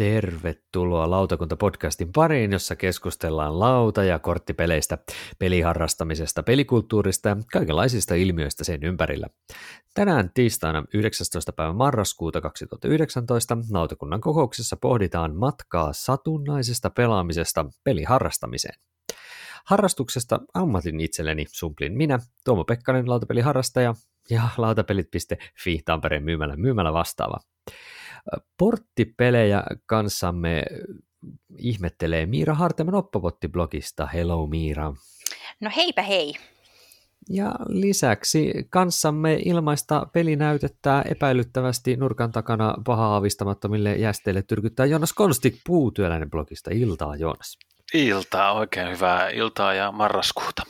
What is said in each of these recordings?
Tervetuloa Lautakunta-podcastin pariin, jossa keskustellaan lauta- ja korttipeleistä, peliharrastamisesta, pelikulttuurista ja kaikenlaisista ilmiöistä sen ympärillä. Tänään tiistaina 19. päivä marraskuuta 2019 lautakunnan kokouksessa pohditaan matkaa satunnaisesta pelaamisesta peliharrastamiseen. Harrastuksesta ammatin itselleni sumplin minä, Tuomo Pekkanen, lautapeliharrastaja ja lautapelit.fi Tampereen myymällä myymällä vastaava. Porttipelejä kanssamme ihmettelee Miira Harteman Oppovotti-blogista. Hello Miira. No heipä hei. Ja lisäksi kanssamme ilmaista pelinäytettä epäilyttävästi nurkan takana paha avistamattomille jästeille tyrkyttää Jonas Konstik puutyöläinen blogista. Iltaa Jonas. Iltaa, oikein hyvää iltaa ja marraskuuta.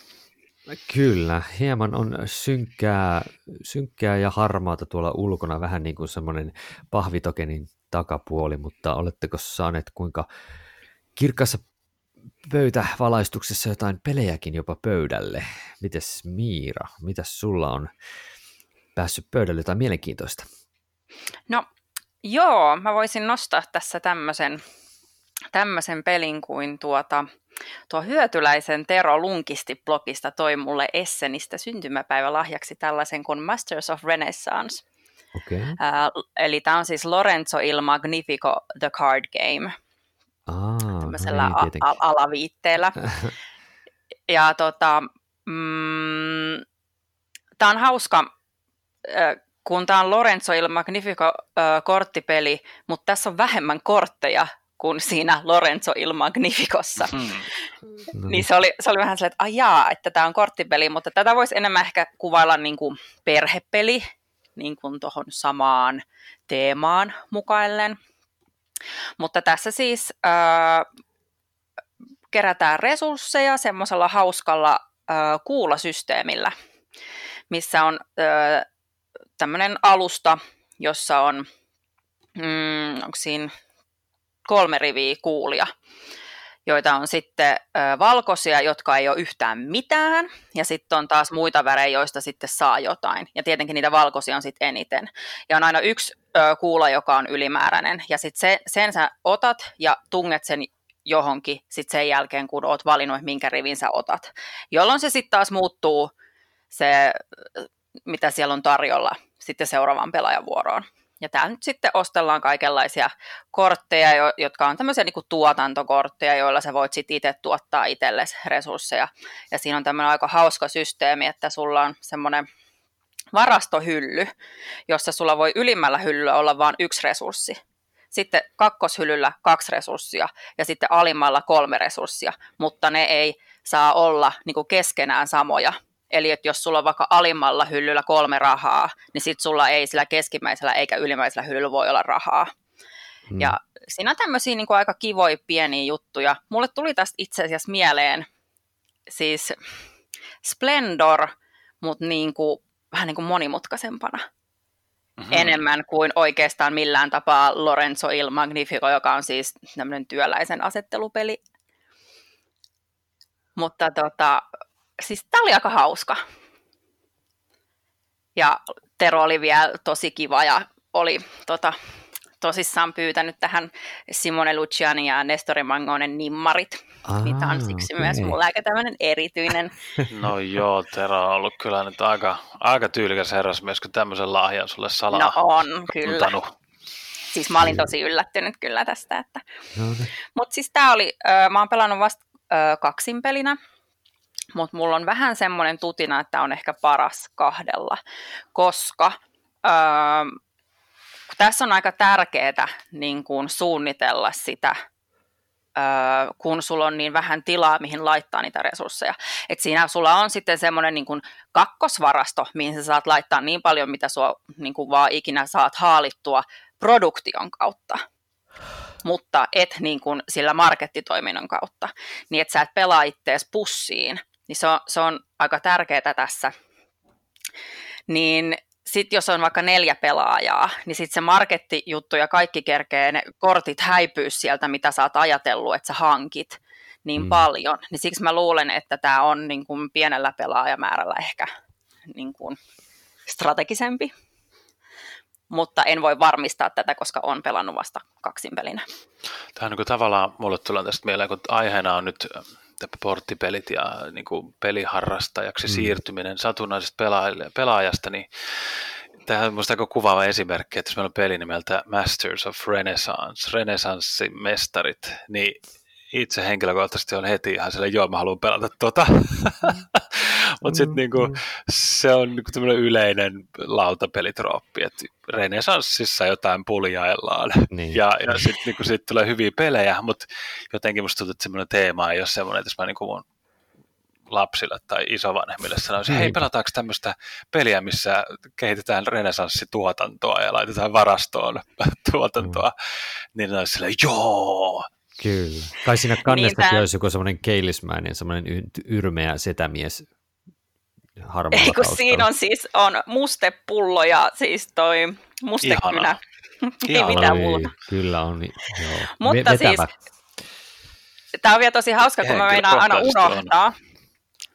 Kyllä, hieman on synkkää, synkkää ja harmaata tuolla ulkona, vähän niin kuin semmoinen pahvitokenin takapuoli, mutta oletteko saaneet kuinka kirkassa pöytävalaistuksessa jotain pelejäkin jopa pöydälle? Mites Miira, mitäs sulla on päässyt pöydälle jotain mielenkiintoista? No joo, mä voisin nostaa tässä tämmöisen tämmöisen pelin kuin tuota, tuo hyötyläisen Tero Lunkisti-blogista toi mulle Essenistä syntymäpäivälahjaksi tällaisen kuin Masters of Renaissance. Okay. Uh, eli tämä on siis Lorenzo il Magnifico The Card Game. Ah, tämmöisellä niin, a- alaviitteellä. ja tota, mm, tämä on hauska, kun tämä on Lorenzo il Magnifico korttipeli, mutta tässä on vähemmän kortteja kuin siinä Lorenzo il Magnificossa. Mm. No. Niin se oli, se oli vähän sellainen, että ajaa, että tämä on korttipeli, mutta tätä voisi enemmän ehkä kuvailla niin kuin perhepeli, niin kuin tuohon samaan teemaan mukaillen. Mutta tässä siis äh, kerätään resursseja semmoisella hauskalla äh, kuulasysteemillä, missä on äh, tämmöinen alusta, jossa on, mm, onko siinä kolme riviä kuulia, joita on sitten valkoisia, jotka ei ole yhtään mitään, ja sitten on taas muita värejä, joista sitten saa jotain. Ja tietenkin niitä valkoisia on sitten eniten. Ja on aina yksi kuula, joka on ylimääräinen, ja sitten se, sen sä otat ja tunget sen johonkin sit sen jälkeen, kun oot valinnut, minkä rivin sä otat. Jolloin se sitten taas muuttuu se, mitä siellä on tarjolla sitten seuraavan pelaajan vuoroon. Ja täällä nyt sitten ostellaan kaikenlaisia kortteja, jotka on tämmöisiä niin kuin tuotantokortteja, joilla sä voit sitten itse tuottaa itsellesi resursseja. Ja siinä on tämmöinen aika hauska systeemi, että sulla on semmoinen varastohylly, jossa sulla voi ylimmällä hyllyllä olla vain yksi resurssi. Sitten kakkoshyllyllä kaksi resurssia ja sitten alimmalla kolme resurssia, mutta ne ei saa olla niin kuin keskenään samoja, Eli että jos sulla on vaikka alimmalla hyllyllä kolme rahaa, niin sitten sulla ei sillä keskimmäisellä eikä ylimmäisellä hyllyllä voi olla rahaa. Hmm. Ja siinä on tämmöisiä niin aika kivoja pieniä juttuja. Mulle tuli tästä itse asiassa mieleen siis Splendor, mutta niin kuin, vähän niin kuin monimutkaisempana. Mm-hmm. Enemmän kuin oikeastaan millään tapaa Lorenzo il Magnifico, joka on siis tämmöinen työläisen asettelupeli. Mutta tota, siis tämä oli aika hauska. Ja Tero oli vielä tosi kiva ja oli tota, tosissaan pyytänyt tähän Simone Luciani ja Nestori Mangonen nimmarit. Ah, Niitä on siksi okay. myös mulla aika tämmöinen erityinen. No joo, Tero on ollut kyllä nyt aika, aika tyylikäs herrasmies, kun tämmöisen lahjan sulle salaa No on, kyllä. Antanut. Siis mä olin tosi yllättynyt kyllä tästä. Että. No, niin. Mutta siis tää oli, äh, mä oon pelannut vasta äh, kaksinpelinä, mutta mulla on vähän semmoinen tutina, että on ehkä paras kahdella, koska öö, tässä on aika tärkeää niin kuin suunnitella sitä, öö, kun sulla on niin vähän tilaa, mihin laittaa niitä resursseja. Et siinä sulla on sitten semmoinen niin kuin kakkosvarasto, mihin sä saat laittaa niin paljon, mitä sua niin vaan ikinä saat haalittua produktion kautta mutta et niin kuin sillä markettitoiminnon kautta, niin että sä et pelaa ittees pussiin, niin se on, se on aika tärkeää tässä. Niin sitten jos on vaikka neljä pelaajaa, niin sitten se markettijuttu ja kaikki kerkee ne kortit häipyy sieltä, mitä sä oot ajatellut, että sä hankit niin mm. paljon. Niin siksi mä luulen, että tämä on niin kuin pienellä pelaajamäärällä ehkä niin kuin strategisempi. Mutta en voi varmistaa tätä, koska on pelannut vasta kaksin pelinä. Tämä on niin kuin tavallaan, mulle tulee tästä mieleen, kun aiheena on nyt äh, porttipelit ja niin kuin peliharrastajaksi mm. siirtyminen satunnaisesta pelaajasta, niin Tämä on minusta aika kuvaava esimerkki, että jos meillä on peli nimeltä Masters of Renaissance, renesanssimestarit, niin itse henkilökohtaisesti on heti ihan sille, joo, mä haluan pelata tota. Mutta sitten niinku, mm. se on niinku tämmöinen yleinen lautapelitrooppi, että renesanssissa jotain puljaillaan. Niin. Ja, ja sitten niinku, sit tulee hyviä pelejä, mutta jotenkin musta tuntuu, että semmoinen teema ei ole semmoinen, että jos mä niinku mun lapsille tai isovanhemmille sanoisin, hei pelataanko tämmöistä peliä, missä kehitetään renesanssituotantoa ja laitetaan varastoon tuotantoa, mm. niin ne olisi silleen, joo, Kyllä. Kai siinä kannestakin niin olisi joku semmoinen keilismäinen, semmoinen yrmeä setämies harmaalla Ei, kun siinä on siis on mustepullo ja siis toi mustekynä. Ei mitään muuta. Kyllä on, joo. Mutta Vetävä. siis, tämä on vielä tosi hauska, kun mä meinaan aina unohtaa. On.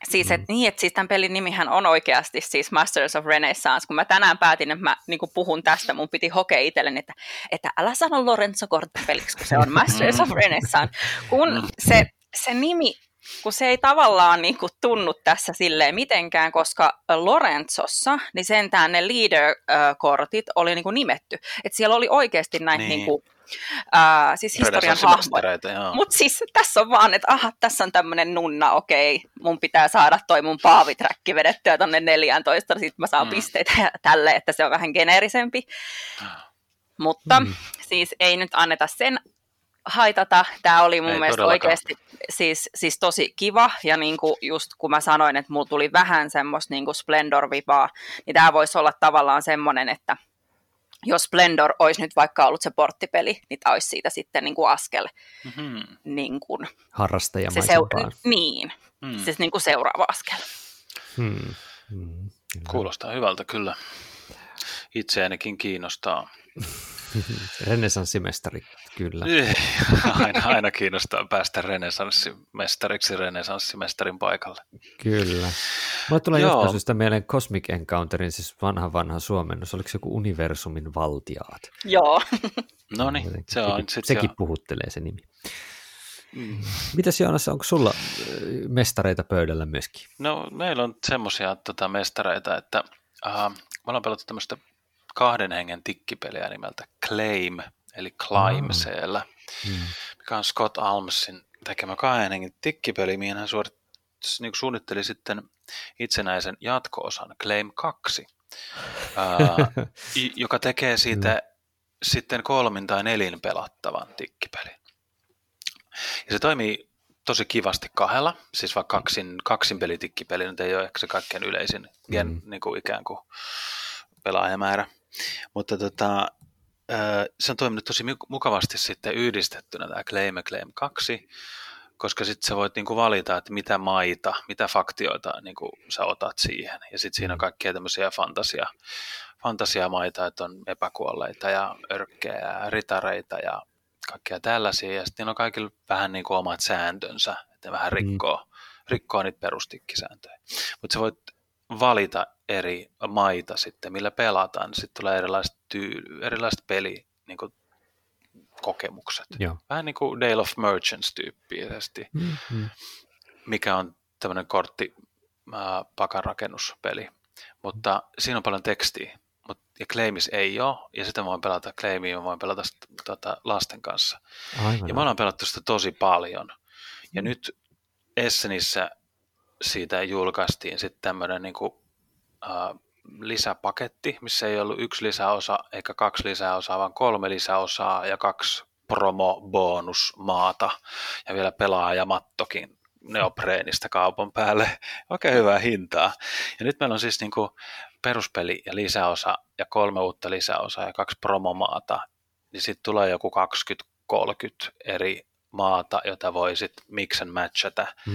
Siis, mm. niin, että siis tämän pelin nimihän on oikeasti siis Masters of Renaissance. Kun mä tänään päätin, että mä niin puhun tästä, mun piti hokea itselleni, että, että älä sano Lorenzo korttipeliksi, kun se on Masters of Renaissance. Kun mm. se, se nimi kun se ei tavallaan niin kuin tunnu tässä silleen mitenkään, koska Lorenzossa, niin sentään ne leader-kortit oli niin kuin nimetty. Että siellä oli oikeasti näitä niin. Niin kuin, Uh, siis historian hahmoja. Mutta siis tässä on vaan, että aha, tässä on tämmöinen nunna, okei, mun pitää saada toi mun paaviträkki vedettyä tonne 14, sitten mä saan mm. pisteitä tälle, että se on vähän geneerisempi. Mutta mm. siis ei nyt anneta sen haitata. Tämä oli mun ei mielestä todellakaan. oikeasti siis, siis tosi kiva, ja niin kuin just kun mä sanoin, että mulla tuli vähän semmoista niin kuin Splendor-vipaa, niin tämä voisi olla tavallaan semmoinen, että jos Splendor olisi nyt vaikka ollut se porttipeli, niin tämä olisi siitä sitten niin kuin askel mm-hmm. niin kuin, se seu- Niin, mm. se niin kuin seuraava askel. Hmm. Hmm. Kuulostaa hyvältä kyllä. Itseänikin kiinnostaa. Renesanssimestari, kyllä. aina, aina kiinnostaa päästä renesanssimestariksi renesanssimestarin paikalle. Kyllä. Mulle tulee jostain syystä mieleen Cosmic Encounterin, siis vanha vanha suomennos, oliko se joku universumin valtiaat? Joo. no niin, se on. Sekin, sekin on. puhuttelee se nimi. Mm. Mitäs Joonas, onko sulla mestareita pöydällä myöskin? No meillä on semmoisia tota, mestareita, että uh, me ollaan pelattu tämmöistä kahden hengen tikkipeliä nimeltä Claim, eli Climb siellä, mm. mikä on Scott Almsin tekemä kahden hengen tikkipeli, mihin hän suorit, niin suunnitteli sitten itsenäisen jatko-osan Claim 2, ää, joka tekee siitä mm. sitten kolmin tai nelin pelattavan tikkipelin. Ja se toimii tosi kivasti kahdella, siis vaikka kaksin, kaksin pelitikkipeli nyt ei ole ehkä se kaikkein yleisin mm. niin kuin ikään kuin pelaajamäärä. Mutta tota, se on toiminut tosi mukavasti sitten yhdistettynä tämä Claim Claim 2, koska sitten sä voit niinku valita, että mitä maita, mitä faktioita niinku sä otat siihen. Ja sitten siinä on kaikkia tämmöisiä fantasia, fantasiamaita, että on epäkuolleita ja örkkejä ja ritareita ja kaikkia tällaisia. Ja sitten on kaikilla vähän niin kuin omat sääntönsä, että ne vähän mm. rikkoo, mm. rikkoo niitä perustikkisääntöjä. Mutta sä voit valita eri maita sitten, millä pelataan, niin sitten tulee erilaiset, tyy- erilaiset peli niin kuin, kokemukset. Joo. Vähän niin kuin Dale of Merchants tyyppisesti, mm-hmm. mikä on tämmöinen kortti äh, pakarakennuspeli. Mutta siinä on paljon tekstiä, Mut, ja Claimis ei ole, ja sitä voin pelata Claimia, voin pelata tota, lasten kanssa. Aivan. Ja me ollaan pelattu sitä tosi paljon. Ja mm. nyt Essenissä siitä julkaistiin sitten tämmöinen niin kuin, äh, lisäpaketti, missä ei ollut yksi lisäosa eikä kaksi lisäosaa, vaan kolme lisäosaa ja kaksi promo-bonusmaata ja vielä pelaajamattokin neopreenista kaupan päälle. Oikein hyvää hintaa. Ja nyt meillä on siis niin kuin peruspeli ja lisäosa ja kolme uutta lisäosaa ja kaksi promomaata. Niin sitten tulee joku 20-30 eri maata, jota voi sitten and matchata. Mm,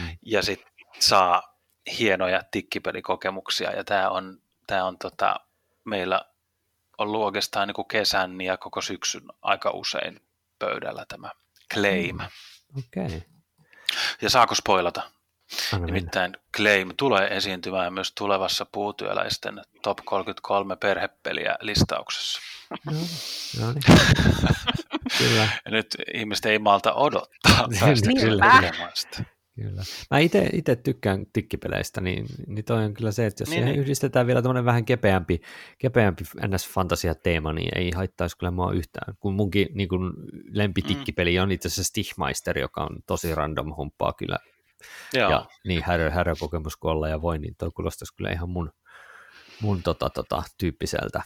mm. Ja sitten saa hienoja tikkipelikokemuksia ja tämä on, tää on tota, meillä ollut oikeastaan niin kuin kesän ja koko syksyn aika usein pöydällä tämä claim. Mm. Okay. Ja saako spoilata? Anna Nimittäin mennä. Claim tulee esiintymään myös tulevassa puutyöläisten Top 33 perhepeliä listauksessa. No, no niin. Kyllä. Nyt ihmiset ei malta odottaa päästä kyllä. Kyllä. Mä itse tykkään tikkipeleistä, niin, niin toi on kyllä se, että jos niin, siihen niin. yhdistetään vielä tämmöinen vähän kepeämpi, kepeämpi NS-fantasia-teema, niin ei haittaisi kyllä mua yhtään. Kun munkin niin kun lempitikkipeli mm. on itse asiassa Stichmeister, joka on tosi random humppaa kyllä. Joo. Ja niin härö, härö kokemus kun olla ja voi, niin toi kuulostaisi kyllä ihan mun, mun tota, tota, tyyppiseltä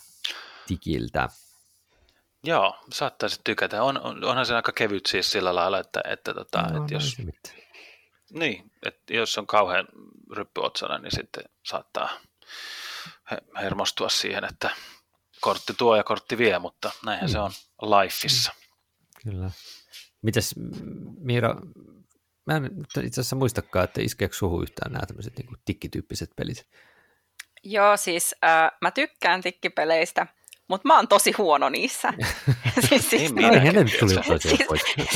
tikiltä. Joo, saattaisi tykätä. On, on, onhan se aika kevyt siis sillä lailla, että, että, tota, no, että jos, niin, että jos on kauhean ryppyotsana, niin sitten saattaa hermostua siihen, että kortti tuo ja kortti vie, mutta näinhän mm. se on lifeissa. Mm. Kyllä. Mites Miira, mä en itse asiassa muistakaan, että iskeekö suhu yhtään nämä tämmöiset niin tikkityyppiset pelit? Joo, siis äh, mä tykkään tikkipeleistä – mutta mä oon tosi huono niissä. siis, siis, niin, hänen tuli siis,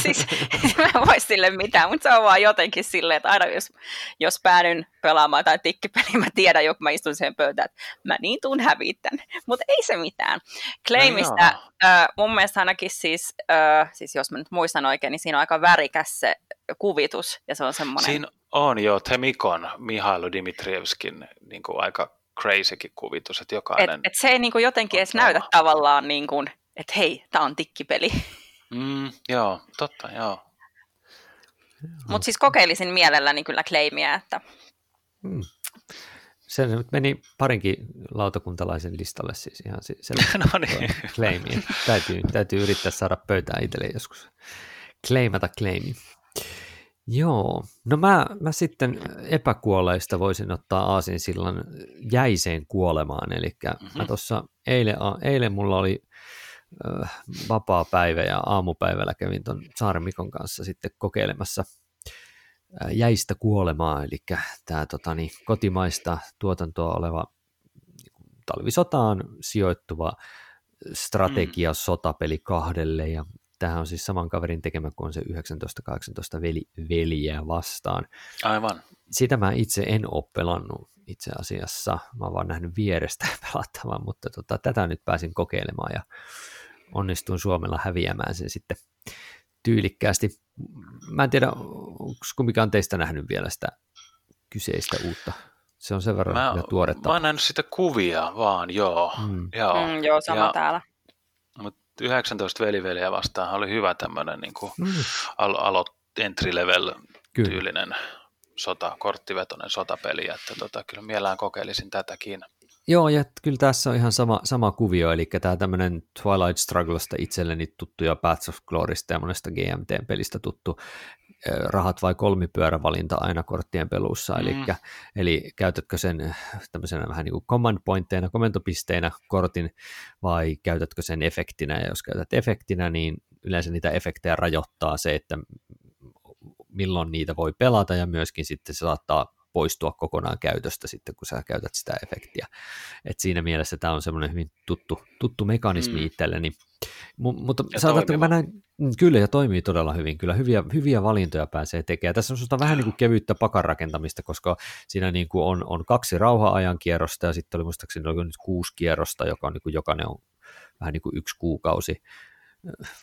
siis, siis, mä en voi sille mitään, mutta se on vaan jotenkin silleen, että aina jos, jos päädyn pelaamaan tai tikkipeliä, mä tiedän jo, kun mä istun siihen pöytään, että mä niin tuun hävitän. Mutta ei se mitään. Claimista no äh, mun mielestä ainakin siis, äh, siis jos mä nyt muistan oikein, niin siinä on aika värikäs se kuvitus, ja se on semmoinen... Siinä on jo Temikon Mihailu Dimitrievskin niin kuin aika crazykin kuvitus, että jokainen... Et, et se ei niin kuin jotenkin edes näytä tavallaan, niin kuin, että hei, tämä on tikkipeli. Mm, joo, totta, joo. Mutta siis kokeilisin mielelläni kyllä claimia, että... Mm. Se nyt meni parinkin lautakuntalaisen listalle siis ihan se, no niin. claimia. Täytyy, täytyy yrittää saada pöytään itselleen joskus. Claimata claimi. Joo, no mä, mä sitten epäkuolleista voisin ottaa aasin sillan jäiseen kuolemaan, eli mm-hmm. mä tuossa eilen, eilen mulla oli äh, vapaa päivä ja aamupäivällä kävin tuon Saaren Mikon kanssa sitten kokeilemassa äh, jäistä kuolemaa, eli tämä tota, niin, kotimaista tuotantoa oleva talvisotaan sijoittuva strategia mm. sotapeli kahdelle ja Tämähän on siis saman kaverin tekemä kuin se 1918 veli, veliä vastaan. Aivan. Sitä mä itse en ole pelannut itse asiassa. Mä oon vaan nähnyt vierestä pelattavan, mutta tota, tätä nyt pääsin kokeilemaan ja onnistuin Suomella häviämään sen sitten tyylikkäästi. Mä en tiedä, onko kumpikaan teistä nähnyt vielä sitä kyseistä uutta se on sen verran mä, tuoretta. Mä oon nähnyt sitä kuvia vaan, joo. Mm. Joo, mm, joo sama ja, täällä. 19 veliveliä vastaan oli hyvä tämmöinen niin kuin mm. al- alo- entry level tyylinen sota, korttivetoinen sotapeli, että tota, kyllä mielellään kokeilisin tätäkin. Joo, ja kyllä tässä on ihan sama, sama kuvio, eli tämä tämmöinen Twilight Strugglesta itselleni tuttu ja Paths of Glorysta ja monesta GMT-pelistä tuttu rahat vai kolmipyörävalinta aina korttien pelussa, mm. eli, eli käytätkö sen tämmöisenä vähän niin kuin command pointteina, komentopisteinä kortin, vai käytätkö sen efektinä, ja jos käytät efektinä, niin yleensä niitä efektejä rajoittaa se, että milloin niitä voi pelata, ja myöskin sitten se saattaa poistua kokonaan käytöstä sitten, kun sä käytät sitä efektiä. Et siinä mielessä tämä on semmoinen hyvin tuttu, tuttu mekanismi mm. itselleni. M- mutta sanotaan, että mä näin, mm, kyllä ja toimii todella hyvin, kyllä hyviä, hyviä valintoja pääsee tekemään. Tässä on vähän niin kuin kevyttä pakarakentamista, koska siinä niin kuin on, on kaksi rauha-ajan kierrosta ja sitten oli muistaakseni oli nyt kuusi kierrosta, joka on niin kuin jokainen on vähän niin kuin yksi kuukausi.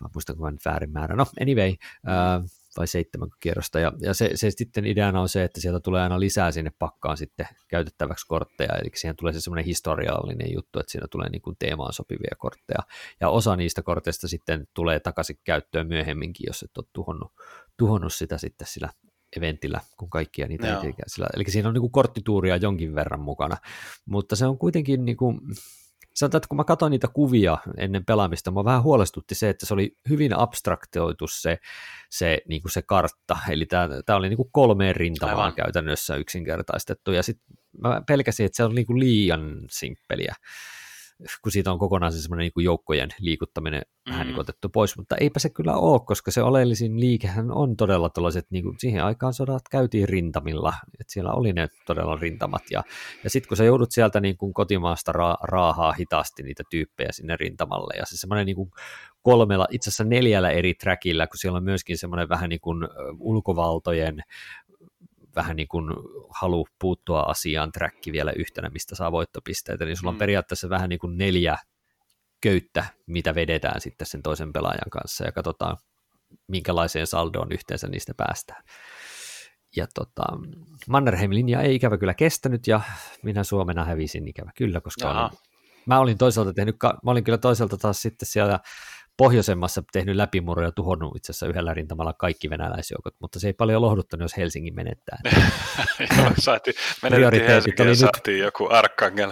Mä muistanko mä nyt väärin määrä. No anyway, äh, vai seitsemän kierrosta, ja, ja se, se sitten ideana on se, että sieltä tulee aina lisää sinne pakkaan sitten käytettäväksi kortteja, eli siihen tulee se semmoinen historiallinen juttu, että siinä tulee niin kuin teemaan sopivia kortteja, ja osa niistä korteista sitten tulee takaisin käyttöön myöhemminkin, jos et ole tuhonnut, tuhonnut sitä sitten sillä eventillä, kun kaikkia niitä ei sillä. Eli siinä on niin kuin korttituuria jonkin verran mukana, mutta se on kuitenkin niin kuin, sanotaan, että kun mä katsoin niitä kuvia ennen pelaamista, mä vähän huolestutti se, että se oli hyvin abstraktioitu se, se, niin kuin se kartta, eli tämä oli niin kuin kolmeen rintamaan Aivan. käytännössä yksinkertaistettu, ja sitten mä pelkäsin, että se on niin kuin liian simppeliä kun siitä on kokonaan se semmoinen niin joukkojen liikuttaminen mm. vähän niin otettu pois, mutta eipä se kyllä ole, koska se oleellisin liikehän on todella tällaiset, niin kuin siihen aikaan sodat käytiin rintamilla, että siellä oli ne todella rintamat, ja, ja sitten kun sä joudut sieltä niin kuin kotimaasta ra- raahaa hitaasti niitä tyyppejä sinne rintamalle, ja se semmoinen niin kuin kolmella, itse asiassa neljällä eri trackillä, kun siellä on myöskin semmoinen vähän niin kuin ulkovaltojen vähän niin kuin halu puuttua asiaan träkki vielä yhtenä, mistä saa voittopisteitä, niin sulla on mm. periaatteessa vähän niin kuin neljä köyttä, mitä vedetään sitten sen toisen pelaajan kanssa ja katsotaan, minkälaiseen saldoon yhteensä niistä päästään. Ja tota, Mannerheim linja ei ikävä kyllä kestänyt ja minä Suomena hävisin ikävä kyllä, koska olin, mä olin toisaalta tehnyt, mä olin kyllä toisaalta taas sitten siellä pohjoisemmassa tehnyt läpimurroja ja tuhonnut itse asiassa yhdellä rintamalla kaikki venäläisjoukot, mutta se ei paljon lohduttanut, jos Helsingin menettää. Joo, saatiin, menetettiin Helsingin ja saatiin nyt... joku Arkangel.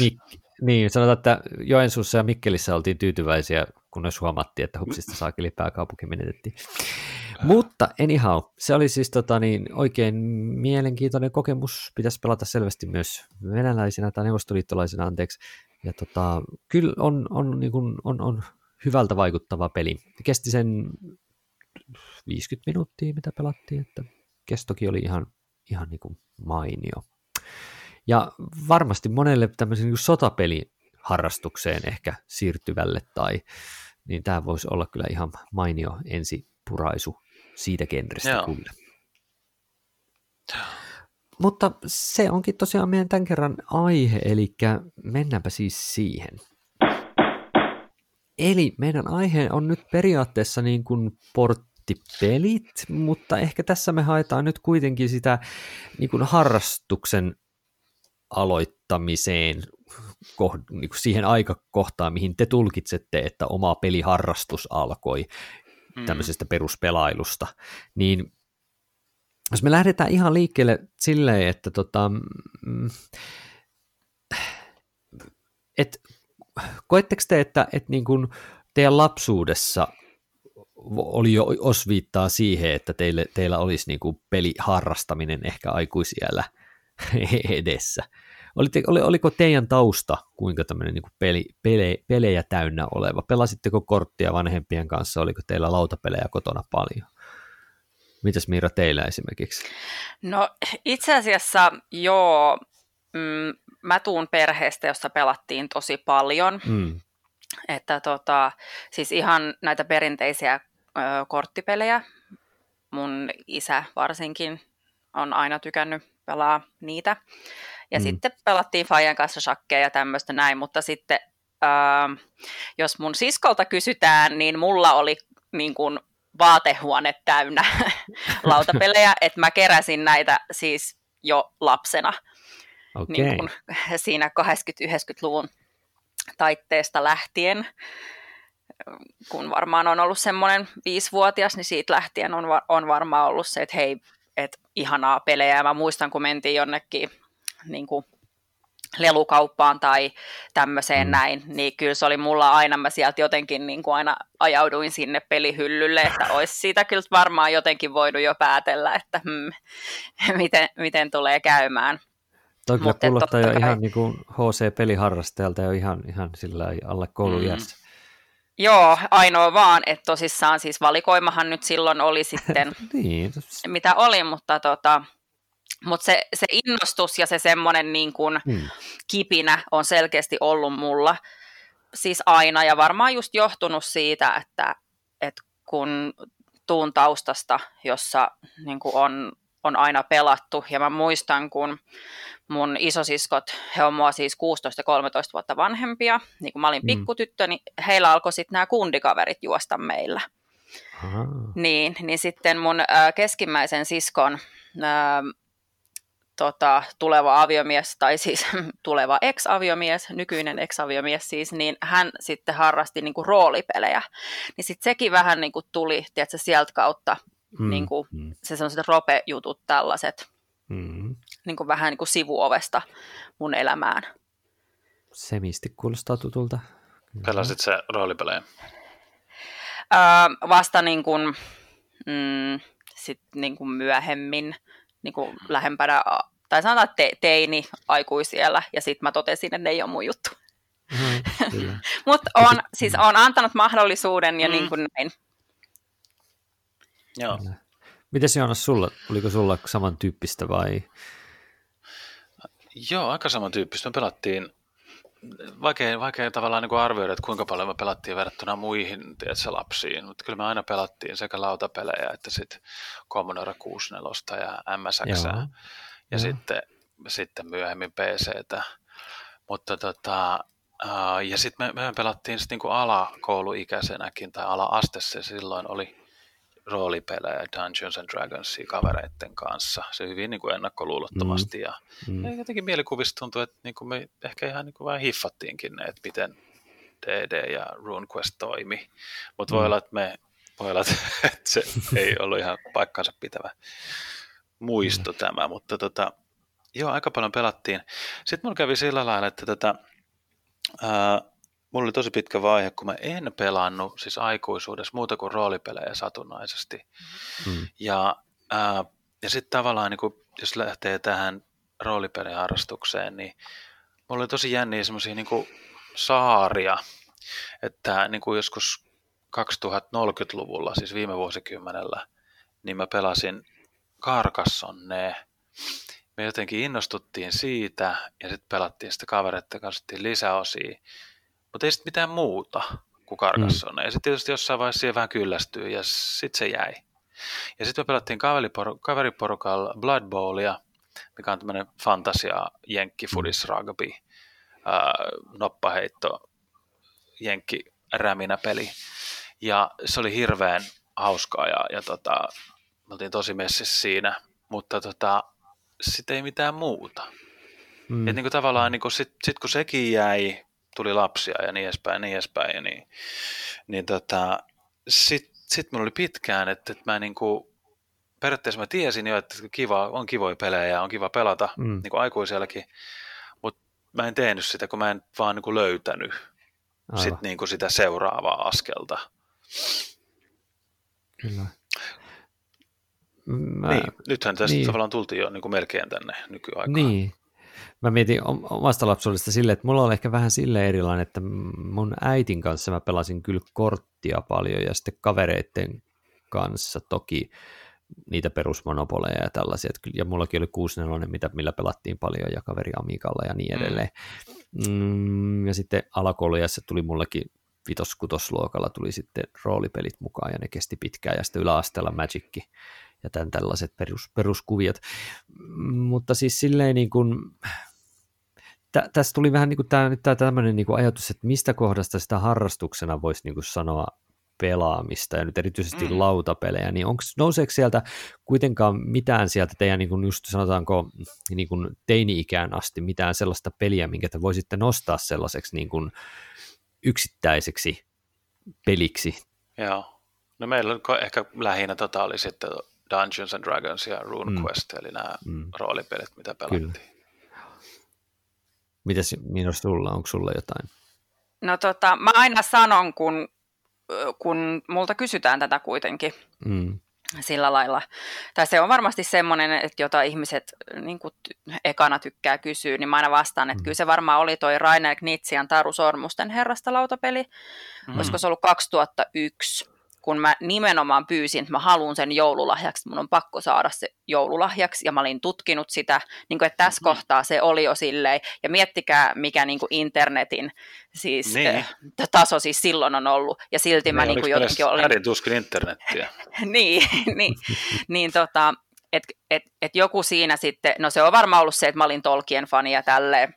Niin, niin, sanotaan, että Joensuussa ja Mikkelissä oltiin tyytyväisiä, kunnes huomattiin, että hupsista saakeli pääkaupunki menetettiin. Mutta anyhow, se oli siis tota, niin, oikein mielenkiintoinen kokemus. Pitäisi pelata selvästi myös venäläisenä tai neuvostoliittolaisena, anteeksi. Ja tota, kyllä on, on, niin kuin, on, on hyvältä vaikuttava peli. Kesti sen 50 minuuttia, mitä pelattiin, että kestokin oli ihan, ihan niin kuin mainio. Ja varmasti monelle tämmöisen niin sotapeliharrastukseen ehkä siirtyvälle tai niin tämä voisi olla kyllä ihan mainio ensipuraisu siitä genrestä Joo. kyllä. Mutta se onkin tosiaan meidän tämän kerran aihe, eli mennäänpä siis siihen. Eli meidän aihe on nyt periaatteessa niin kuin porttipelit, mutta ehkä tässä me haetaan nyt kuitenkin sitä niin kuin harrastuksen aloittamiseen, niin kuin siihen aikakohtaan, mihin te tulkitsette, että oma peliharrastus alkoi mm. tämmöisestä peruspelailusta, niin jos me lähdetään ihan liikkeelle silleen, että tota, mm, et, koetteko te, että, että niin kuin teidän lapsuudessa oli jo osviittaa siihen, että teille, teillä olisi niin kuin peliharrastaminen ehkä aikuisiellä edessä? Oliko teidän tausta kuinka tämmöinen niin peli, pele, pelejä täynnä oleva? Pelasitteko korttia vanhempien kanssa? Oliko teillä lautapelejä kotona paljon? Mitäs Miira teillä esimerkiksi? No itse asiassa joo, mm, mä tuun perheestä, jossa pelattiin tosi paljon. Mm. Että tota, siis ihan näitä perinteisiä ö, korttipelejä. Mun isä varsinkin on aina tykännyt pelaa niitä. Ja mm. sitten pelattiin Fajan kanssa shakkeja ja tämmöistä näin, mutta sitten äh, jos mun siskolta kysytään, niin mulla oli niin kuin vaatehuone täynnä lautapelejä, että mä keräsin näitä siis jo lapsena okay. niin kuin siinä 80-90-luvun taitteesta lähtien, kun varmaan on ollut semmoinen viisivuotias, niin siitä lähtien on, on varmaan ollut se, että hei, että ihanaa pelejä. Ja mä muistan, kun mentiin jonnekin niin kuin lelukauppaan tai tämmöiseen mm. näin, niin kyllä se oli mulla aina, mä sieltä jotenkin niin kuin aina ajauduin sinne pelihyllylle, että olisi siitä kyllä varmaan jotenkin voinut jo päätellä, että hmm, miten, miten tulee käymään. Toi kyllä kuulostaa jo kai... ihan niin kuin HC-peliharrastajalta jo ihan, ihan sillä alle koulujässä. Mm. Joo, ainoa vaan, että tosissaan siis valikoimahan nyt silloin oli sitten, niin. mitä oli, mutta tota, mutta se, se innostus ja se semmoinen niin kuin hmm. kipinä on selkeästi ollut mulla siis aina ja varmaan just johtunut siitä, että, että kun tuun taustasta, jossa niin kuin on, on aina pelattu ja mä muistan, kun mun isosiskot, he on mua siis 16-13 vuotta vanhempia, niin kun mä olin hmm. pikkutyttö, niin heillä alkoi sitten nämä kundikaverit juosta meillä. Niin, niin sitten mun äh, keskimmäisen siskon äh, tota, tuleva aviomies, tai siis tuleva ex-aviomies, nykyinen ex-aviomies siis, niin hän sitten harrasti niin kuin roolipelejä. Niin sitten sekin vähän niin kuin tuli, tiedätkö, sieltä kautta mm, niin kuin, mm. se sellaiset rope-jutut tällaiset, mm. niin kuin vähän niin kuin sivuovesta mun elämään. Semisti kuulostaa tutulta. Pelasit se roolipelejä? Öö, vasta niin kuin, mm, sit niin kuin myöhemmin niin kuin lähempänä, tai sanotaan te, teini aikuisiellä, ja sitten mä totesin, että ne ei ole mun juttu. Mm, Mutta on, siis on antanut mahdollisuuden ja mm. niin kuin näin. Joo. Mites Joonas sulla, oliko sulla samantyyppistä vai? Joo, aika samantyyppistä. Me pelattiin vaikea, vaikea tavallaan niin arvioida, että kuinka paljon me pelattiin verrattuna muihin tiedätkö, lapsiin, mutta kyllä me aina pelattiin sekä lautapelejä että sitten Commodore 64 ja MSX ja Joo. sitten, sitten myöhemmin PCtä. Mutta tota, ja sitten me, me pelattiin sitten niin alakouluikäisenäkin tai ala-astessa silloin oli roolipelejä Dungeons and Dragonsia kavereiden kanssa. Se hyvin niin kuin ennakkoluulottomasti mm. ja, mm. ja jotenkin mielikuvista tuntuu, että niin kuin me ehkä ihan niin kuin vähän hiffattiinkin ne, että miten DD ja RuneQuest toimi. Mutta mm. voi olla, että me voi olla, että se ei ollut ihan paikkansa pitävä muisto mm. tämä, mutta tota, joo, aika paljon pelattiin. Sitten mulla kävi sillä lailla, että tota, ää, mulla oli tosi pitkä vaihe, kun mä en pelannut siis aikuisuudessa muuta kuin roolipelejä satunnaisesti. Mm. Ja, ää, ja sitten tavallaan, niin kun, jos lähtee tähän roolipeliharrastukseen, niin mulla oli tosi jänniä semmoisia niin saaria, että niin kuin joskus 2030-luvulla, siis viime vuosikymmenellä, niin mä pelasin Carcassonnea. Me jotenkin innostuttiin siitä ja sitten pelattiin sitä kavereiden kanssa lisäosia. Mutta ei sitten mitään muuta kuin Carcassonne. Mm. Ja sitten tietysti jossain vaiheessa siihen vähän kyllästyy ja sitten se jäi. Ja sitten me pelattiin kaveriporukalla Blood Bowlia, mikä on tämmöinen fantasia jenkki fudis rugby, noppaheitto, jenkki räminä peli. Ja se oli hirveän hauskaa ja, ja tota, me oltiin tosi messissä siinä, mutta tota, sitten ei mitään muuta. Mm. Et niin kuin tavallaan niin kuin sit, sit kun sekin jäi, tuli lapsia ja niin edespäin, niin edespäin. Ja niin, niin tota, sitten sit mulla oli pitkään, että, että mä niinku, periaatteessa mä tiesin jo, että kiva, on kivoja pelejä ja on kiva pelata mm. niin kuin aikuisielläkin, mutta mä en tehnyt sitä, kun mä en vaan niin kuin löytänyt sit niin kuin sitä seuraavaa askelta. Kyllä. Mä... Niin, nythän tästä niin. tavallaan tultiin jo niin kuin melkein tänne nykyaikaan. Niin, mä mietin omasta lapsuudesta silleen, että mulla on ehkä vähän sille erilainen, että mun äitin kanssa mä pelasin kyllä korttia paljon ja sitten kavereiden kanssa toki niitä perusmonopoleja ja tällaisia, ja mullakin oli 64, mitä, millä pelattiin paljon ja kaveri Amikalla ja niin mm. edelleen. Mm, ja sitten alakoulujassa tuli mullekin vitos-kutosluokalla tuli sitten roolipelit mukaan ja ne kesti pitkään ja sitten yläasteella Magicki ja tämän tällaiset perus, peruskuviot. Mutta siis silleen niin kuin, tä, tässä tuli vähän niin kuin tämä, nyt tämä tämmöinen niin kuin ajatus, että mistä kohdasta sitä harrastuksena voisi niin kuin sanoa pelaamista ja nyt erityisesti mm. lautapelejä, niin onko, nouseeko sieltä kuitenkaan mitään sieltä teidän niin kuin just sanotaanko niin kuin teini-ikään asti mitään sellaista peliä, minkä te voisitte nostaa sellaiseksi niin kuin yksittäiseksi peliksi? Joo. No meillä on ehkä lähinnä tota oli sitten Dungeons and Dragons ja RuneQuest, mm. eli nämä mm. roolipelit, mitä pelattiin. Kyllä. Mitäs Minos sulla, onko sulla jotain? No tota, mä aina sanon, kun, kun multa kysytään tätä kuitenkin, mm. sillä lailla. Tai se on varmasti semmoinen, että jota ihmiset niin kuin, ekana tykkää kysyä, niin mä aina vastaan, että mm. kyllä se varmaan oli toi Rainer Knitsian Taru Sormusten herrasta lautapeli. Mm. Olisiko se ollut 2001? Kun mä nimenomaan pyysin, että mä haluan sen joululahjaksi, mun on pakko saada se joululahjaksi, ja mä olin tutkinut sitä, niin kuin, että tässä mm. kohtaa se oli jo silleen, ja miettikää, mikä niin kuin internetin siis, niin. eh, taso siis silloin on ollut, ja silti mä niin kuin jotenkin olin... tuskin internettiä. niin, niin, niin tota, että et, et joku siinä sitten, no se on varmaan ollut se, että mä olin Tolkien fani ja tälleen,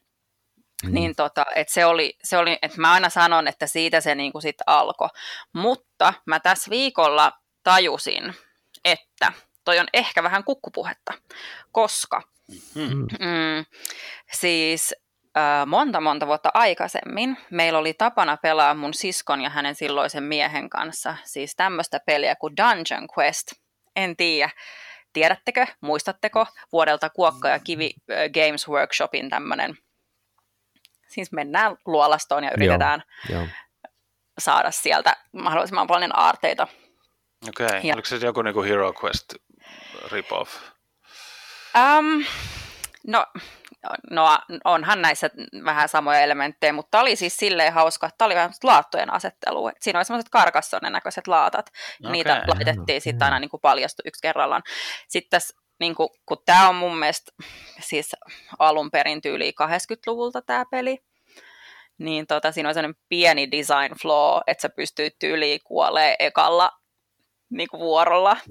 Mm. Niin tota, että se oli, se oli, että mä aina sanon, että siitä se niin kuin sit alkoi. Mutta mä tässä viikolla tajusin, että toi on ehkä vähän kukkupuhetta, koska mm-hmm. mm, siis äh, monta monta vuotta aikaisemmin meillä oli tapana pelaa mun siskon ja hänen silloisen miehen kanssa siis tämmöistä peliä kuin Dungeon Quest. En tiedä, tiedättekö, muistatteko vuodelta Kuokka ja Kivi äh, Games Workshopin tämmöinen siis mennään luolastoon ja yritetään Joo, jo. saada sieltä mahdollisimman paljon aarteita. Okei, okay. oliko se joku niinku Hero Quest rip-off? Um, no, no, onhan näissä vähän samoja elementtejä, mutta oli siis silleen hauska, että oli vähän laattojen asettelu. Siinä oli semmoiset karkassonen näköiset laatat, okay. niitä laitettiin sitten aina niin kuin paljastu yksi kerrallaan. Sitten tässä niin kuin, kun tämä on mun mielestä siis alun perin tyyli 80-luvulta tämä peli, niin tota, siinä on sellainen pieni design flaw, että sä pystyt tyyliin kuolee ekalla niin kuin vuorolla.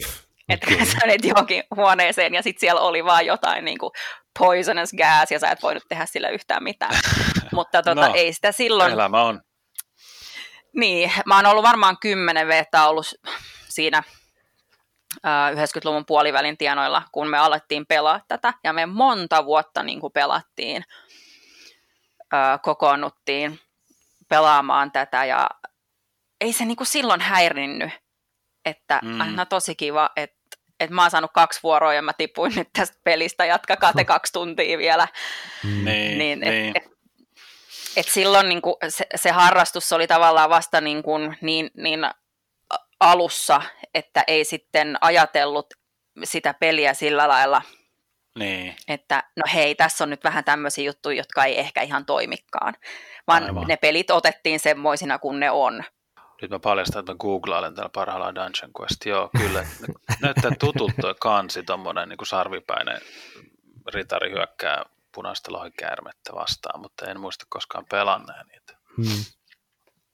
Että okay. sä menet johonkin huoneeseen ja sitten siellä oli vaan jotain niin kuin poisonous gas ja sä et voinut tehdä sillä yhtään mitään. Mutta tota, no, ei sitä silloin... Elämä on. Niin, mä oon ollut varmaan kymmenen vettä ollut siinä 90-luvun puolivälin tienoilla, kun me alettiin pelaa tätä. Ja me monta vuotta niin kuin pelattiin, kokoonnuttiin pelaamaan tätä ja ei se niin kuin silloin häirinnyt, että mm. aina tosi kiva, että että mä oon saanut kaksi vuoroa ja mä tipuin nyt tästä pelistä, jatkakaa te kaksi tuntia vielä. Niin, niin, niin. Et, et, et silloin niin kuin se, se harrastus oli tavallaan vasta niin, kuin niin, niin alussa, että ei sitten ajatellut sitä peliä sillä lailla, niin. että no hei, tässä on nyt vähän tämmöisiä juttuja, jotka ei ehkä ihan toimikaan, vaan Aivan. ne pelit otettiin semmoisina kuin ne on. Nyt mä paljastan, että mä googlailen täällä parhaillaan Dungeon Quest. Joo, kyllä. Näyttää tutulta tuo kansi, tommonen niin kuin sarvipäinen ritari hyökkää punaista lohikäärmettä vastaan, mutta en muista koskaan pelanneen niitä. Hmm.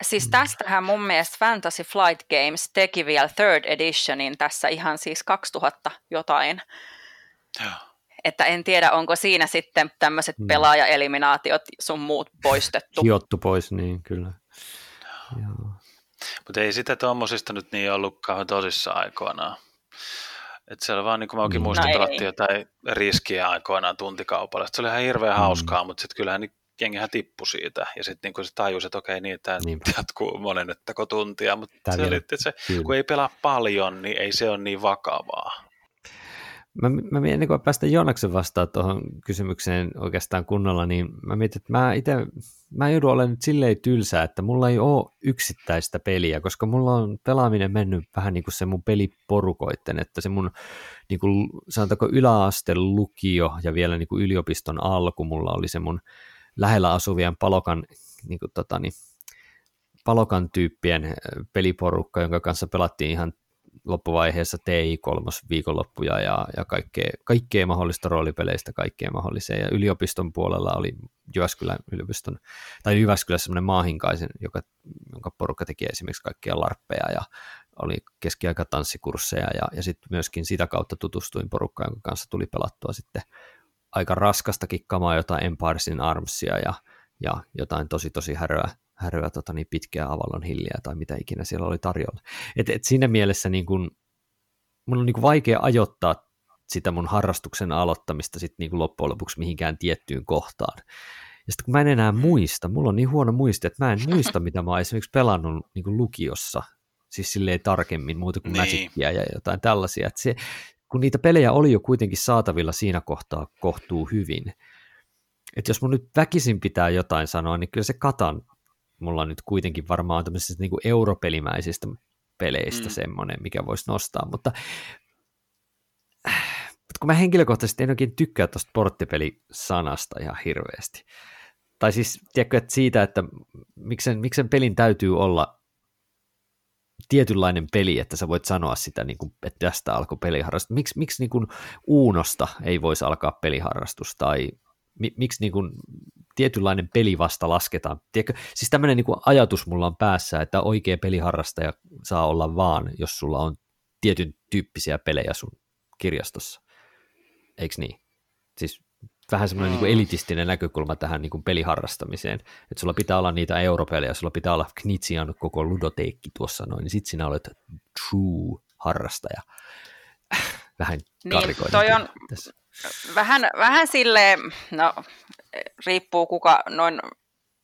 Siis tästähän mun mielestä Fantasy Flight Games teki vielä third editionin tässä ihan siis 2000 jotain. Joo. Että en tiedä, onko siinä sitten tämmöiset hmm. pelaajaeliminaatiot sun muut poistettu. Hiottu pois, niin kyllä. Joo. Mutta ei sitä tuommoisista nyt niin ollut kauhean tosissa aikoinaan. Että siellä vaan, niin kuin mäkin mm. muistin, no pelattiin jotain riskiä aikoinaan tuntikaupalla. Se oli ihan hirveän mm. hauskaa, mutta sitten kyllähän niin jengihän tippui siitä. Ja sitten niin se tajusi, että okei, niin tämä niin. jatkuu monenettako tuntia. Mutta se oli, että se, kun ei pelaa paljon, niin ei se ole niin vakavaa. Mä, mä ennen kuin päästä Joonaksen vastaan tuohon kysymykseen oikeastaan kunnolla, niin mä mietin, että mä itse, mä joudun olemaan nyt silleen tylsää, että mulla ei ole yksittäistä peliä, koska mulla on pelaaminen mennyt vähän niin kuin se mun peliporukoitten, että se mun niin kuin, sanotaanko yläasteen lukio ja vielä niin kuin yliopiston alku, mulla oli se mun lähellä asuvien palokan niin kuin, tota, niin, palokan tyyppien peliporukka, jonka kanssa pelattiin ihan loppuvaiheessa TI3 viikonloppuja ja, ja kaikkea, kaikkea mahdollista roolipeleistä, kaikkea mahdollisia. Ja yliopiston puolella oli Jyväskylän yliopiston, tai Jyväskylässä semmoinen maahinkaisen, joka, jonka porukka teki esimerkiksi kaikkia larppeja ja oli keskiaikatanssikursseja ja, ja sitten myöskin sitä kautta tutustuin porukkaan, jonka kanssa tuli pelattua sitten aika raskastakin kamaa, jotain Empires in Armsia ja, ja jotain tosi tosi häröä, häröä tota niin, pitkää Avalon hilliä tai mitä ikinä siellä oli tarjolla. Et, et siinä mielessä niin kun, mun on niin kun vaikea ajoittaa sitä mun harrastuksen aloittamista sit niin loppujen lopuksi mihinkään tiettyyn kohtaan. Ja sitten kun mä en enää muista, mulla on niin huono muisti, että mä en muista, mitä mä oon esimerkiksi pelannut niin lukiossa, siis silleen tarkemmin, muuta kuin niin. Magicia ja jotain tällaisia. Että se, kun niitä pelejä oli jo kuitenkin saatavilla siinä kohtaa kohtuu hyvin, että jos mun nyt väkisin pitää jotain sanoa, niin kyllä se Katan mulla on nyt kuitenkin varmaan tämmöisistä niin kuin europelimäisistä peleistä mm. semmoinen, mikä voisi nostaa, mutta, mutta kun mä henkilökohtaisesti en oikein tykkää tuosta porttipelisanasta ihan hirveästi. Tai siis, tiedätkö, että siitä, että miksen, miksen pelin täytyy olla tietynlainen peli, että sä voit sanoa sitä, niin kuin, että tästä alkoi peliharrastus. Miks, miksi niin kuin Uunosta ei voisi alkaa peliharrastus, tai mi, miksi niin kuin tietynlainen peli vasta lasketaan. Tiedätkö, siis tämmöinen niin ajatus mulla on päässä, että oikea peliharrastaja saa olla vaan, jos sulla on tietyn tyyppisiä pelejä sun kirjastossa. Eikö niin? Siis vähän semmoinen niin elitistinen näkökulma tähän niin kuin peliharrastamiseen, että sulla pitää olla niitä europelejä, sulla pitää olla Knitsian koko ludoteekki tuossa noin, niin sit sinä olet true harrastaja. Vähän niin, toi on tässä. vähän, vähän silleen, no riippuu kuka noin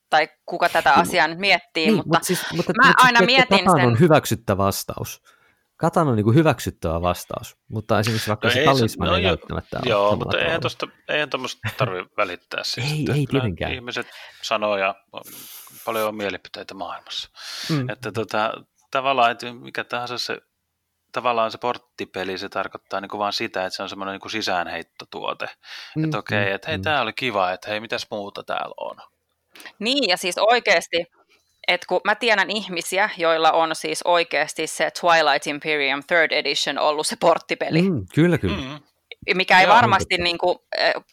tai kuka tätä niin, asiaa nyt miettii, niin, mutta, mutta, siis, mutta mä mutta, aina mietin sen. on hyväksyttävä vastaus. Katan on niin hyväksyttävä vastaus, mutta esimerkiksi vaikka no se talisman no, ei välttämättä ole Joo, mutta eihän tuosta eihän tuommoista tarvitse välittää. Siis, ei, ei tietenkään. Ihmiset sanoo ja on paljon on mielipiteitä maailmassa. Mm. Että tota, tavallaan, että mikä tahansa se tavallaan se porttipeli, se tarkoittaa niin kuin vaan sitä, että se on semmoinen niin kuin sisäänheittotuote. Mm, että okei, okay, mm, että hei, mm. tämä oli kiva, että hei, mitäs muuta täällä on. Niin, ja siis oikeasti, että kun mä tiedän ihmisiä, joilla on siis oikeasti se Twilight Imperium Third Edition ollut se porttipeli. Mm, kyllä, kyllä. Mm. mikä ei Joo, varmasti, mutta- niin kuin,